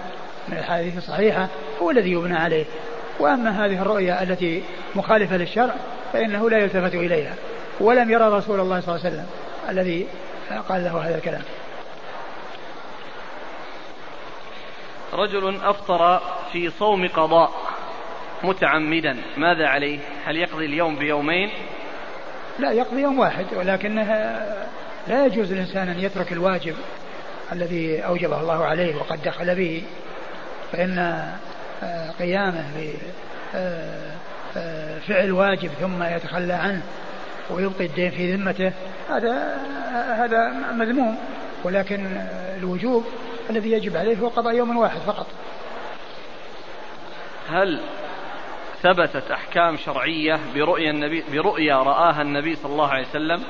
من الحديث الصحيحة هو الذي يبنى عليه. وأما هذه الرؤيا التي مخالفة للشرع فإنه لا يلتفت إليها. ولم يرى رسول الله صلى الله عليه وسلم الذي قال له هذا الكلام. رجل أفطر في صوم قضاء متعمدا ماذا عليه؟ هل يقضي اليوم بيومين؟ لا يقضي يوم واحد ولكنها لا يجوز الإنسان أن يترك الواجب الذي أوجبه الله عليه وقد دخل به. فإن آه، قيامه بفعل واجب ثم يتخلى عنه ويبقي الدين في ذمته هذا هذا مذموم. ولكن الوجوب الذي يجب عليه هو قضاء يوم واحد فقط. هل ثبتت أحكام شرعية برؤيا النبي برؤيا رآها النبي صلى الله عليه وسلم؟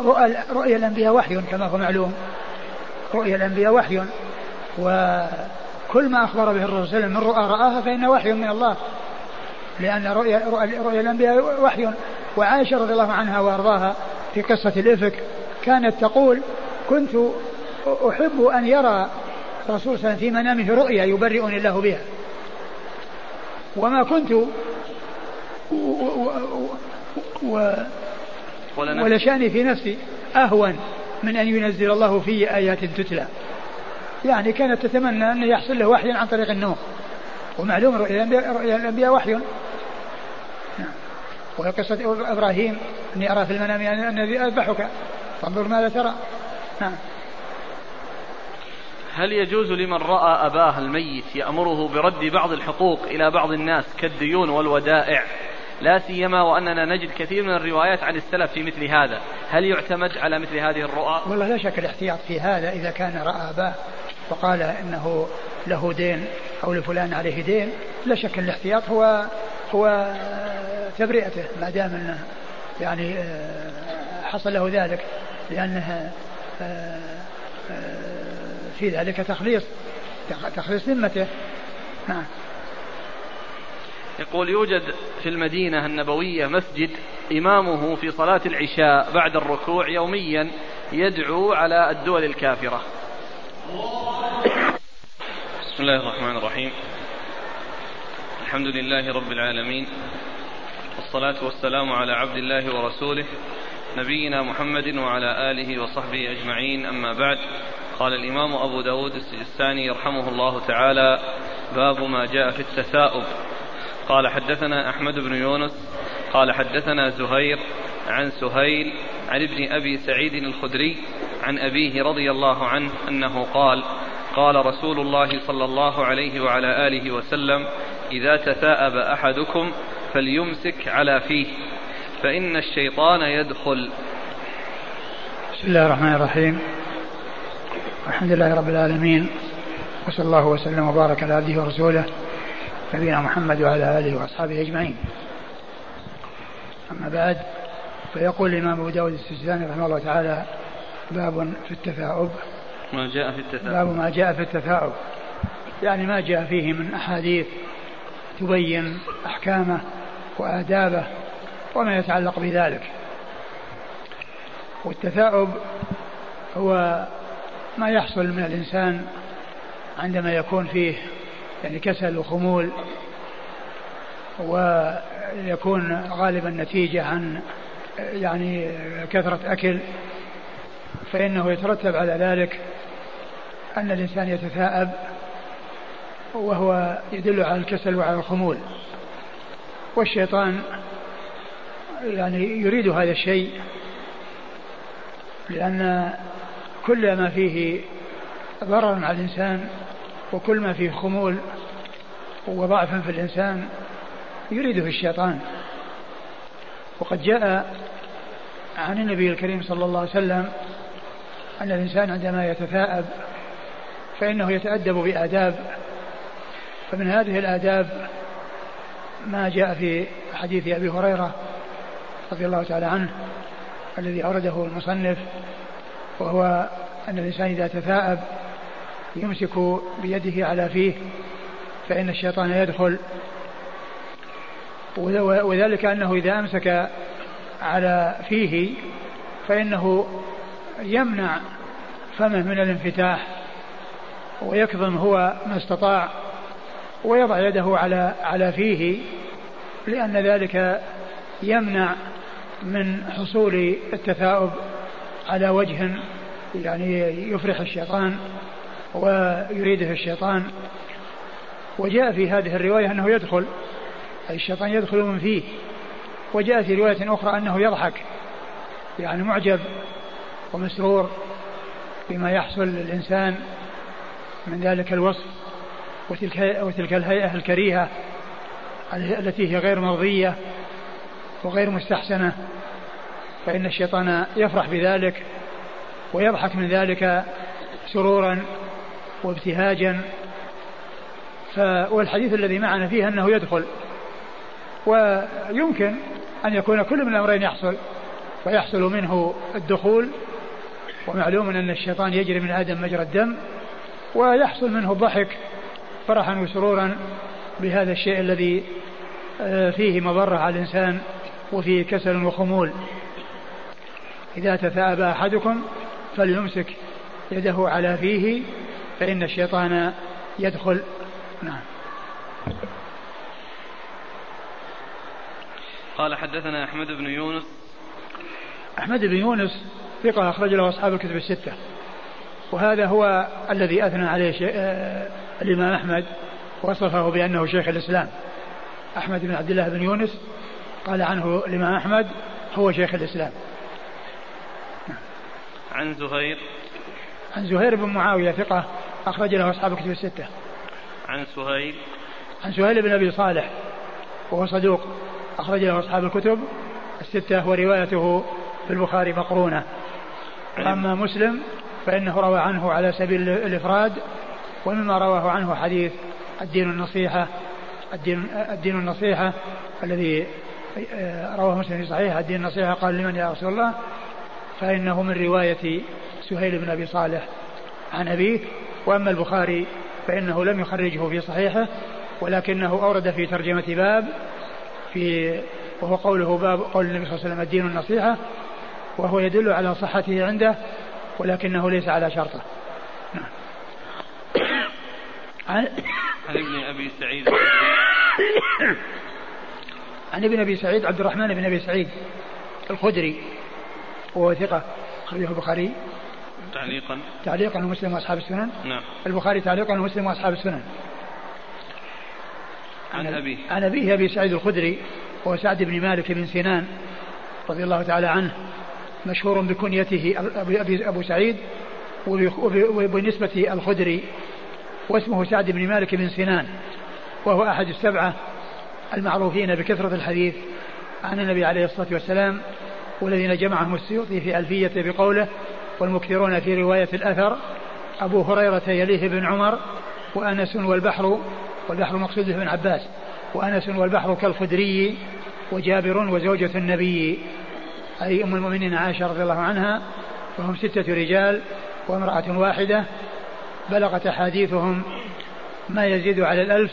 رؤيا رؤيا الأنبياء وحي كما هو معلوم. رؤيا الأنبياء وحي. وكل ما أخبر به الرسول من رؤى رآها فإنه وحي من الله. لأن رؤيا, رؤيا الأنبياء وحي وعائشة رضي الله عنها وأرضاها في قصة الإفك كانت تقول كنت أحب أن يرى الرسول صلى في منامه رؤيا يبرئني الله بها. وما كنت و, و, ولشاني في نفسي أهون من أن ينزل الله في آيات تتلى. يعني كانت تتمنى أن يحصل له وحي عن طريق النوم ومعلوم رؤيا الأنبياء وحي. نعم. وهي قصة إبراهيم أني أرى في المنام أني أذبحك فانظر ماذا ترى. نعم. هل يجوز لمن رأى أباه الميت يأمره برد بعض الحقوق إلى بعض الناس كالديون والودائع؟ لا سيما وأننا نجد كثير من الروايات عن السلف في مثل هذا. هل يعتمد على مثل هذه الرؤى؟ والله لا شك الاحتياط في هذا إذا كان رأى أباه. وقال إنه له دين أو لفلان عليه دين لا شك الاحتياط هو هو تبرئته ما دام إنه يعني آه، حصل له ذلك لأنه آه، آه، في ذلك تخليص تخليص ذمته. نعم. يقول يوجد في المدينة النبوية مسجد إمامه في صلاة العشاء بعد الركوع يوميا يدعو على الدول الكافرة. بسم الله الرحمن الرحيم. الحمد لله رب العالمين. والصلاة والسلام على عبد الله ورسوله نبينا محمد وعلى آله وصحبه أجمعين. أما بعد قال الإمام أبو داود السجستاني يرحمه الله تعالى باب ما جاء في التثاؤب. قال حدثنا أحمد بن يونس قال حدثنا زهير عن سهيل عن ابن أبي سعيد الخدري عن أبيه رضي الله عنه أنه قال قال رسول الله صلى الله عليه وعلى آله وسلم إذا تثاءب أحدكم فليمسك على فيه فإن الشيطان يدخل. بسم الله الرحمن الرحيم. الحمد لله رب العالمين وصلى الله وسلم وبارك على عبده ورسوله نبينا محمد وعلى آله وأصحابه أجمعين. أما بعد فيقول الإمام أبو داود السجستاني رحمه الله تعالى باب في التثاؤب. ما جاء في التثاؤب. باب ما جاء في التثاؤب. يعني ما جاء فيه من أحاديث تبين أحكامه وآدابه وما يتعلق بذلك. والتثاؤب هو ما يحصل من الإنسان عندما يكون فيه يعني كسل وخمول ويكون غالبا نتيجة عن يعني كثرة أكل فإنه يترتب على ذلك أن الإنسان يتثاءب وهو يدل على الكسل وعلى الخمول. والشيطان يعني يريد هذا الشيء لأن كل ما فيه ضرر على الإنسان وكل ما فيه خمول وضعفا في الإنسان يريده الشيطان. وقد جاء عن النبي الكريم صلى الله عليه وسلم أن الإنسان عندما يتثاءب فإنه يتأدب بآداب فمن هذه الآداب ما جاء في حديث أبي هريرة رضي الله تعالى عنه الذي أورده المصنف وهو أن الإنسان إذا تثاءب يمسك بيده على فيه فإن الشيطان يدخل. وذلك أنه إذا أمسك على فيه فإنه يمنع فمه من الانفتاح ويكظم هو ما استطاع ويضع يده على على فيه لأن ذلك يمنع من حصول التثاؤب على وجه يعني يفرح الشيطان ويريده الشيطان. وجاء في هذه الرواية أنه يدخل أي الشيطان يدخل من فيه. وجاء في رواية أخرى أنه يضحك يعني معجب. ومسرور بما يحصل للإنسان من ذلك الوصف وتلك, وتلك الهيئة الكريهة التي هي غير مرضية وغير مستحسنة فإن الشيطان يفرح بذلك ويضحك من ذلك سرورا وابتهاجا. والحديث الذي معنا فيه أنه يدخل ويمكن أن يكون كل من الأمرين يحصل فيحصل منه الدخول ومعلوم أن الشيطان يجري من آدم مجرى الدم ويحصل منه الضحك فرحا وسرورا بهذا الشيء الذي آه، فيه مضرة على الإنسان وفيه كسل وخمول. إذا تثاءب أحدكم فليمسك يده على فيه فإن الشيطان يدخل. نعم. قال حدثنا أحمد بن يونس. أحمد بن يونس ثقة أخرج له أصحاب الكتب الستة. وهذا هو الذي أثنى عليه آه، الإمام أحمد وصفه بأنه شيخ الإسلام. أحمد بن عبد الله بن يونس قال عنه الإمام أحمد هو شيخ الإسلام. عن زهير. عن زهير بن معاوية ثقة أخرج له أصحاب الكتب الستة. عن سهيل. عن سهيل بن أبي صالح وهو صدوق أخرج له أصحاب الكتب الستة وروايته في البخاري مقرونة. أما مسلم فإنه روى عنه على سبيل الإفراد ومما رواه عنه حديث الدين النصيحة الدين, الدين النصيحة الذي آه، رواه مسلم في صحيح الدين النصيحة قال لمن يا رسول الله؟ فإنه من رواية سهيل بن أبي صالح عن أبيه. وأما البخاري فإنه لم يخرجه في صحيحه ولكنه أورد في ترجمة باب في وهو قوله باب قول النبي صلى الله عليه وسلم الدين النصيحة وهو يدل على صحته عنده ولكنه ليس على شرطه. نعم. عن ابن أبي سعيد. عن ابن أبي سعيد عبد الرحمن بن أبي سعيد الخدري وهو أخرجه البخاري. تعليقا. تعليقا ومسلم وأصحاب السنن. نعم. البخاري تعليقا ومسلم وأصحاب السنن. عن أبيه. عن أبيه أبي سعيد الخدري وهو سعد بن مالك بن سنان رضي الله تعالى عنه مشهور بكنيته أبو سعيد وبنسبة الخدري واسمه سعد بن مالك بن سنان وهو أحد السبعة المعروفين بكثرة الحديث عن النبي عليه الصلاة والسلام والذين جمعهم السيوطي في ألفية بقوله والمكثرون في رواية الأثر أبو هريرة يليه بن عمر وأنس والبحر والبحر مقصوده ابن عباس وأنس والبحر كالخدري وجابر وزوجة النبي. أي أم المؤمنين عائشة رضي الله عنها وهم ستة رجال وامرأة واحدة بلغت أحاديثهم ما يزيد على الألف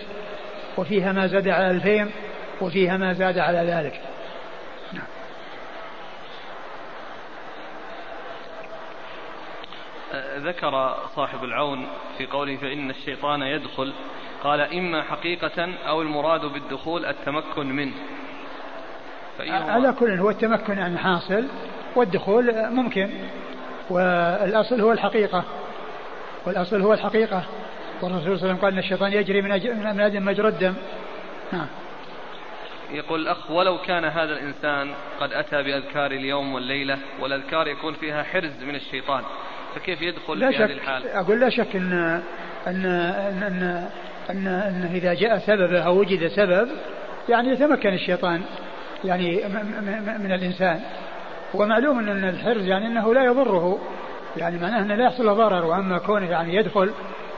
وفيها ما زاد على الألفين وفيها ما زاد على ذلك نعم. ذكر صاحب العون في قوله فإن الشيطان يدخل قال إما حقيقة أو المراد بالدخول التمكن منه على كل هو التمكن عن حاصل والدخول ممكن. والأصل هو الحقيقة. والأصل هو الحقيقة. والرسول صلى الله عليه وسلم قال أن الشيطان يجري من من آدم مجرى الدم. نعم. يقول الأخ ولو كان هذا الإنسان قد أتى بأذكار اليوم والليلة والأذكار يكون فيها حرز من الشيطان فكيف يدخل لا في شك هذه الحال؟ أقول لا شك أن أن أن, أن, أن, أن إذا جاء سبب أو وجد سبب يعني يتمكن الشيطان. يعني من الإنسان. ومعلوم أن الحرز يعني أنه لا يضره. يعني معناه أنه لا يحصل له ضرر. وأما كونه يعني يدخل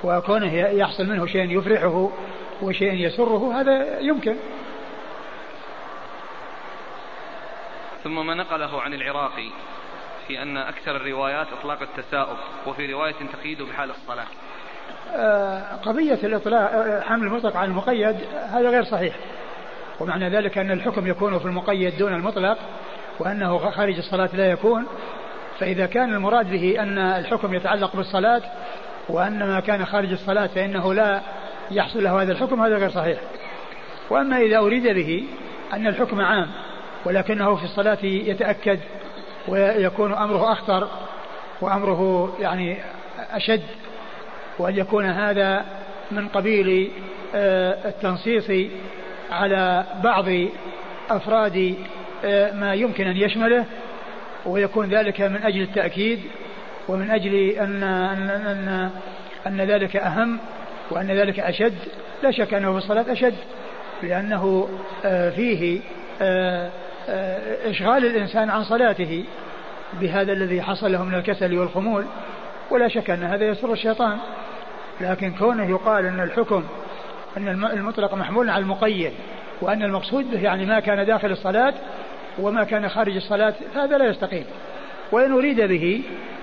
وكونه يحصل منه شيء يفرحه وشيء يسره هذا يمكن. ثم ما نقله عن العراقي في أن أكثر الروايات إطلاق التساؤب وفي رواية تقييد بحال الصلاة. آه، قضية الإطلاق آه، حمل المطلق على المقيد هذا غير صحيح. ومعنى ذلك أن الحكم يكون في المقيد دون المطلق وأنه خارج الصلاة لا يكون. فإذا كان المراد به أن الحكم يتعلق بالصلاة وأن ما كان خارج الصلاة فإنه لا يحصل له هذا الحكم هذا غير صحيح. وأما إذا أريد به أن الحكم عام ولكنه في الصلاة يتأكد ويكون أمره أخطر وأمره يعني أشد وأن يكون هذا من قبيل آه، التنصيص على بعض أفراد آه، ما يمكن أن يشمله ويكون ذلك من أجل التأكيد ومن أجل أن, أن, أن, أن ذلك أهم وأن ذلك أشد. لا شك أنه في الصلاة أشد لأنه آه، فيه آه، إشغال الإنسان عن صلاته بهذا الذي حصل له من الكسل والخمول. ولا شك أن هذا يسر الشيطان لكن كونه يقال أن الحكم أن المطلق محمول على المقيد وأن المقصود به يعني ما كان داخل الصلاة وما كان خارج الصلاة هذا لا يستقيم. وإن أريد به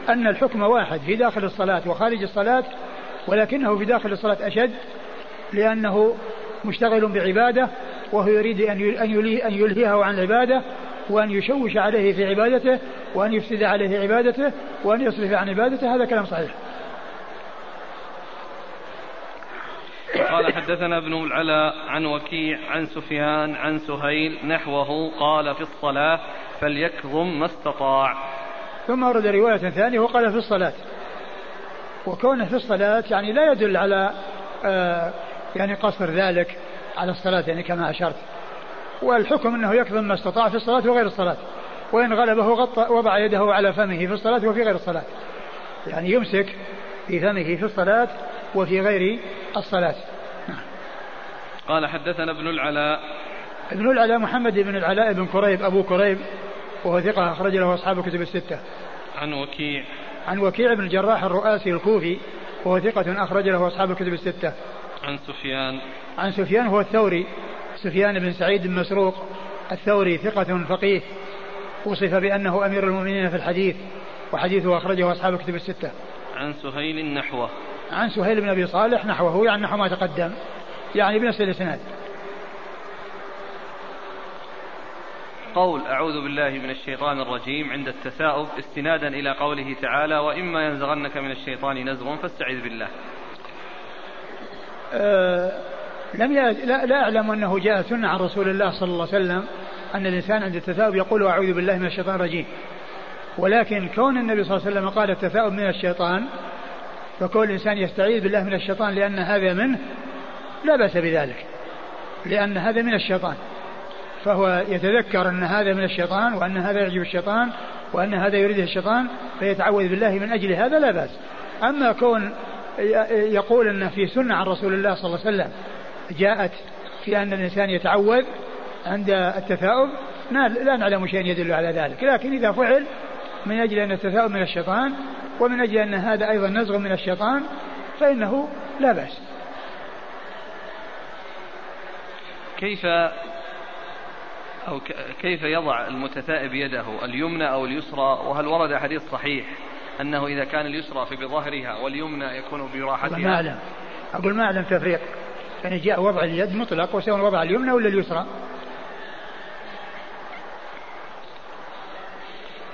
أن الحكم واحد في داخل الصلاة وخارج الصلاة ولكنه في داخل الصلاة أشد لأنه مشتغل بعبادة وهو يريد أن يلهيه عن العبادة وأن يشوش عليه في عبادته وأن يفسد عليه عبادته وأن يصرف عن عبادته هذا كلام صحيح. قال حدثنا ابن العلاء عن وكيع عن سفيان عن سهيل نحوه قال في الصلاة فليكظم ما استطاع. ثم ورد رواية ثانية وقال في الصلاة. وكونه في الصلاة يعني لا يدل على آه يعني قصر ذلك على الصلاة يعني كما أشرت. والحكم أنه يكظم ما استطاع في الصلاة وغير الصلاة. وإن غلبه غطى وضع يده على فمه في الصلاة وفي غير الصلاة. يعني يمسك في فمه في الصلاة وفي غير الصلاة. قال حدثنا ابن العلاء. ابن العلاء محمد بن العلاء بن كريب أبو كريب وهو ثقة أخرج له أصحاب الكتب الستة. عن وكيع. عن وكيع بن الجراح الرؤاسي الكوفي وهو ثقة أخرج له أصحاب الكتب الستة. عن سفيان. عن سفيان هو الثوري سفيان بن سعيد بن مسروق. الثوري ثقة فقيه وصف بأنه أمير المؤمنين في الحديث وحديثه أخرجه أصحاب الكتب الستة. عن سهيل نحوه عن سهيل بن أبي صالح نحوه يعني نحو ما تقدم. يعني بنفس الإسناد. قول أعوذ بالله من الشيطان الرجيم. عند التثاؤب استنادا إلى قوله تعالى وإما ينزغنك من الشيطان نزغ فاستعذ بالله. أه لم لا, لا أعلم أنه جاء سنة عن رسول الله صلى الله عليه وسلم أن الإنسان عند التثاؤب يقول أعوذ بالله من الشيطان الرجيم. ولكن كون النبي صلى الله عليه وسلم قال التثاؤب من الشيطان فكون الإنسان يستعيذ بالله من الشيطان لأن هذا منه لا بأس بذلك لأن هذا من الشيطان. فهو يتذكر أن هذا من الشيطان وأن هذا يعجب الشيطان وأن هذا يريده الشيطان فيتعوذ بالله من أجل هذا لا بأس. أما كون يقول أن في سنة عن رسول الله صلى الله عليه وسلم جاءت في أن الإنسان يتعوذ عند التثاؤب لا نعلم شيئا يدل على ذلك لكن إذا فعل من أجل أن التثاؤب من الشيطان ومن أجل أن هذا أيضا نزغ من الشيطان فإنه لا بأس. كيف أو كيف يضع المتثائب يده اليمنى أو اليسرى؟ وهل ورد حديث صحيح أنه إذا كان اليسرى في بظهرها واليمنى يكون براحتها؟ ما أعلم. أقول ما أعلم تفريق. يعني جاء وضع اليد مطلق وسواء وضع اليمنى ولا اليسرى.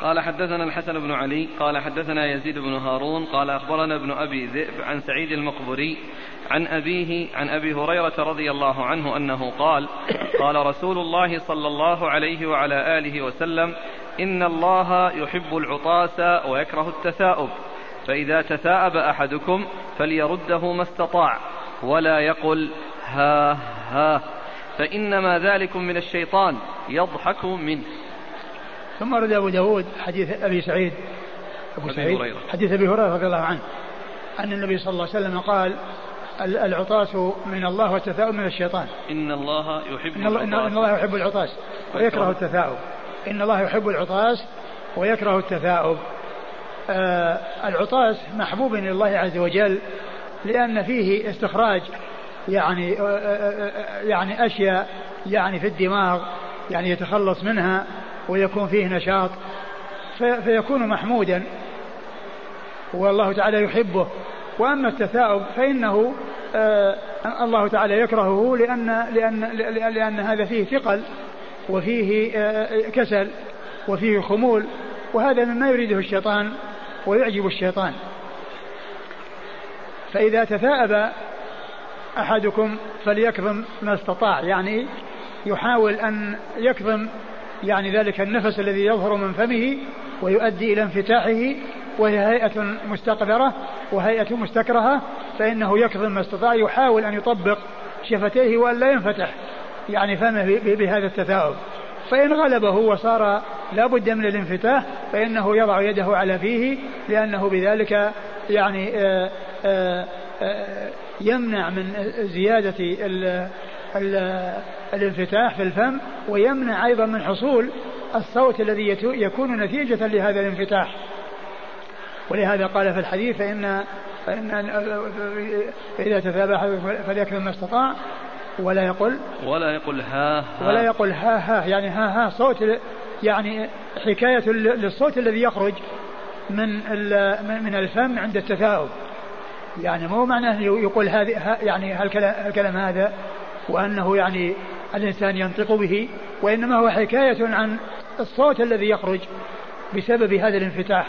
قال حدثنا الحسن بن علي قال حدثنا يزيد بن هارون قال أخبرنا ابن أبي ذئب عن سعيد المقبري عن أبيه عن أبي هريرة رضي الله عنه أنه قال قال رسول الله صلى الله عليه وعلى آله وسلم إن الله يحب العطاس ويكره التثاؤب فإذا تثاءب أحدكم فليرده ما استطاع ولا يقل ها ها فإنما ذلكم من الشيطان يضحك منه. ثم ورد أبو داود حديث أبي سعيد أبو سعيد هريرة. حديث أبي هريرة رضي الله عنه أن النبي صلى الله عليه وسلم قال العطاس من الله والتثاؤب من الشيطان. إن الله يحب إن الله, إن الله يحب العطاس ويكره التثاؤب إن الله يحب العطاس ويكره التثاؤب آه العطاس محبوب إلى الله عز وجل لأن فيه استخراج يعني آه آه, آه، يعني أشياء يعني في الدماغ يعني يتخلص منها. ويكون فيه نشاط فيكون محمودا والله تعالى يحبه. وأما التثاؤب فإنه آه الله تعالى يكرهه لأن لأن لأن هذا فيه ثقل وفيه آه كسل وفيه خمول وهذا مما يريده الشيطان ويعجب الشيطان. فإذا تثاءب أحدكم فليكظم ما استطاع يعني يحاول أن يكظم يعني ذلك النفس الذي يظهر من فمه ويؤدي إلى انفتاحه وهي هيئة مستقذرة وهيئة مستكرهة فإنه يكظم ما استطاع يحاول أن يطبق شفتيه وأن لا ينفتح يعني فمه بهذا التثاؤب. فإن غلبه وصار لا بد من الانفتاح فإنه يضع يده على فيه لأنه بذلك يعني آآ آه، آآ آه، آه، يمنع من زيادة الانفتاح في الفم ويمنع أيضا من حصول الصوت الذي يكون نتيجة لهذا الانفتاح. ولهذا قال في الحديث فإن فإن إذا تثابى فليكن ما استطاع ولا يقول ولا يقول ها ها. ولا يقول ها ها. يعني ها ها صوت يعني حكاية للصوت الذي يخرج من من الفم عند التثاؤب. يعني مو معناه يقول هذه يعني هالكلام هذا. وأنه يعني الإنسان ينطق به وإنما هو حكاية عن الصوت الذي يخرج بسبب هذا الانفتاح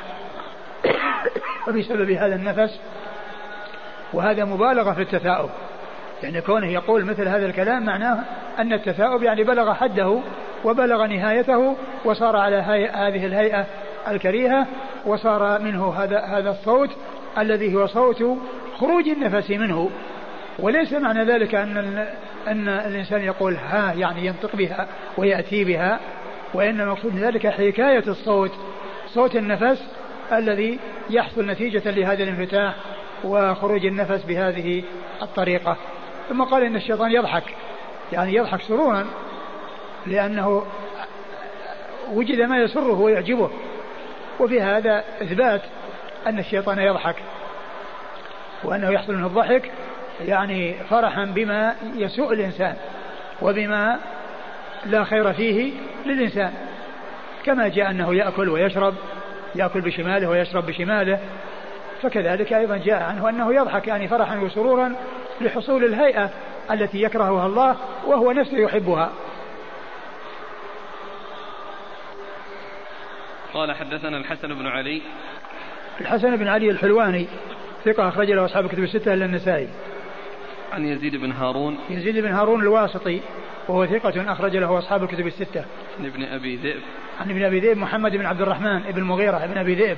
وبسبب هذا النفس وهذا مبالغة في التثاؤب. يعني كونه يقول مثل هذا الكلام معناه أن التثاؤب يعني بلغ حده وبلغ نهايته وصار على هذه الهيئة الكريهة وصار منه هذا هذا الصوت الذي هو صوت خروج النفس منه. وليس معنى ذلك أن أن الإنسان يقول ها يعني ينطق بها ويأتي بها وإنما مقصود ذلك حكاية الصوت صوت النفس الذي يحصل نتيجة لهذا الانفتاح وخروج النفس بهذه الطريقة. ثم قال إن الشيطان يضحك يعني يضحك سرورا لأنه وجد ما يسره ويعجبه. وفي هذا إثبات أن الشيطان يضحك وأنه يحصل منه الضحك يعني فرحا بما يسوء الإنسان وبما لا خير فيه للإنسان. كما جاء أنه يأكل ويشرب يأكل بشماله ويشرب بشماله. فكذلك أيضا جاء عنه أنه يضحك يعني فرحا وسرورا لحصول الهيئة التي يكرهها الله وهو نفسه يحبها. قال حدثنا الحسن بن علي. الحسن بن علي الحلواني ثقة أخرج له أصحاب الكتب الستة إلا النسائي. عن يزيد بن هارون. يزيد بن هارون الواسطي وهو ثقة أخرج له أصحاب الكتب الستة. عن ابن أبي ذئب. عن ابن أبي ذئب محمد بن عبد الرحمن بن المغيرة بن أبي ذئب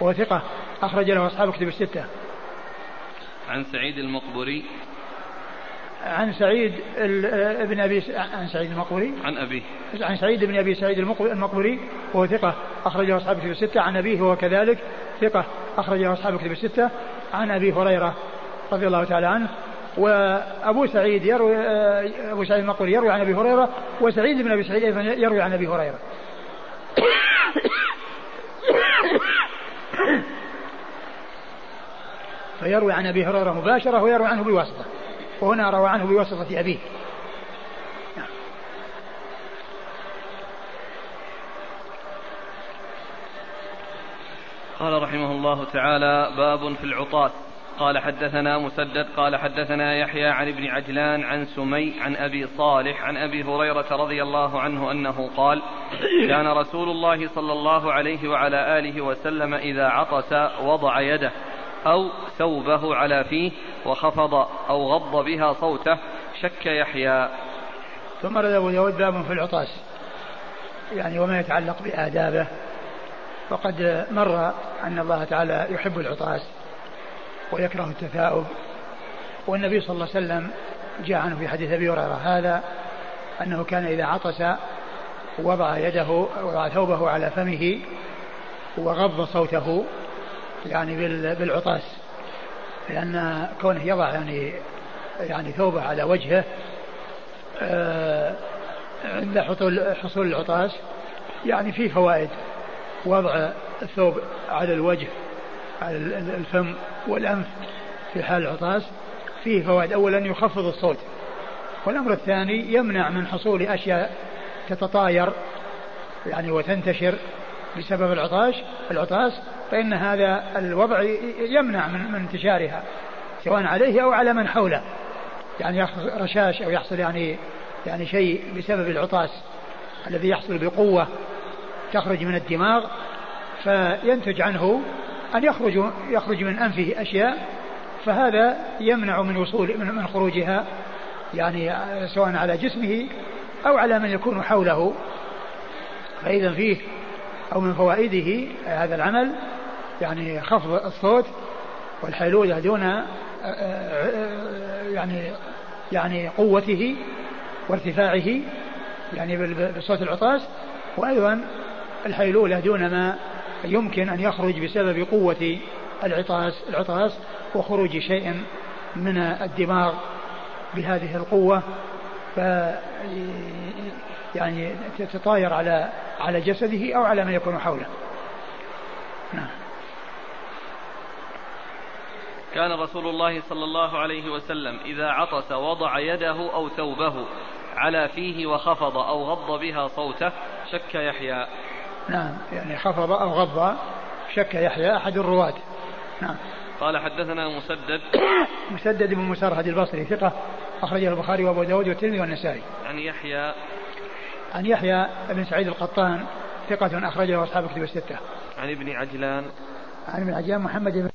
وهو ثقة أخرج له أصحاب الكتب الستة. عن سعيد المقبري عن سعيد ابن أبي عن سعيد المقبري عن أبيه. عن سعيد بن أبي سعيد المقبري وهو ثقة اخرجه أصحاب الكتب الستة. عن أبيه هو كذلك ثقة اخرجه أصحاب الكتب الستة. عن أبي هريرة رضي الله تعالى عنه وأبو سعيد يروي آه، أبو سعيد المقبري يروي عن أبي هريرة وسعيد بن أبي سعيد أيضا يروي عن أبي هريرة. فيروي عن أبي هريرة مباشرة ويروي عنه بواسطة. وهنا روى عنه بواسطة أبيه. قال رحمه الله تعالى باب في العطاة. قال حدثنا مسدد قال حدثنا يحيى عن ابن عجلان عن سمي عن أبي صالح عن أبي هريرة رضي الله عنه أنه قال كان رسول الله صلى الله عليه وعلى آله وسلم إذا عطس وضع يده أو ثوبه على فيه وخفض أو غض بها صوته شك يحيى. ثم رد أبو داود باب في العطاس يعني وما يتعلق بآدابه وقد مر أن الله تعالى يحب العطاس. ويكره التثاؤب. والنبي صلى الله عليه وسلم جاء عنه في حديث أبي هريرة هذا أنه كان إذا عطس وضع يده وضع ثوبه على فمه وغض صوته يعني بالعطاس. لأن كونه يضع يعني يعني ثوبه على وجهه آه، عند حصول حصول العطاس يعني في فوائد. وضع الثوب على الوجه على الفم والأنف في حال العطاس فيه فوائد. أولا يخفض الصوت. والأمر الثاني يمنع من حصول أشياء تتطاير يعني وتنتشر بسبب العطاش العطاس فإن هذا الوضع يمنع من, من انتشارها سواء عليه أو على من حوله. يعني يحصل رشاش أو يحصل يعني يعني شيء بسبب العطاس الذي يحصل بقوة تخرج من الدماغ فينتج عنه أن يخرج يخرج من أنفه أشياء فهذا يمنع من وصول من خروجها يعني سواء على جسمه أو على من يكون حوله. فإذا فيه أو من فوائده هذا العمل يعني خفض الصوت والحيلولة دون يعني يعني قوته وارتفاعه يعني بصوت العطاس. وأيضا الحيلولة دون ما يمكن أن يخرج بسبب قوة العطاس العطاس وخروج شيء من الدماغ بهذه القوة. ف يعني تتطاير على على جسده أو على من يكون حوله. نعم. كان رسول الله صلى الله عليه وسلم إذا عطس وضع يده أو ثوبه على فيه وخفض أو غض بها صوته شك يحيى. نعم. يعني خفض أو غض شك يحيى أحد الرواة. نعم. قال حدثنا مسدد. مسدد بن مسرهد البصري ثقة أخرجه البخاري وأبو داود والترمذي والنسائي. عن يحيى. عن يحيى بن سعيد القطان ثقة أخرجه أصحاب كتب الستة. عن ابن عجلان. عن ابن عجلان محمد بن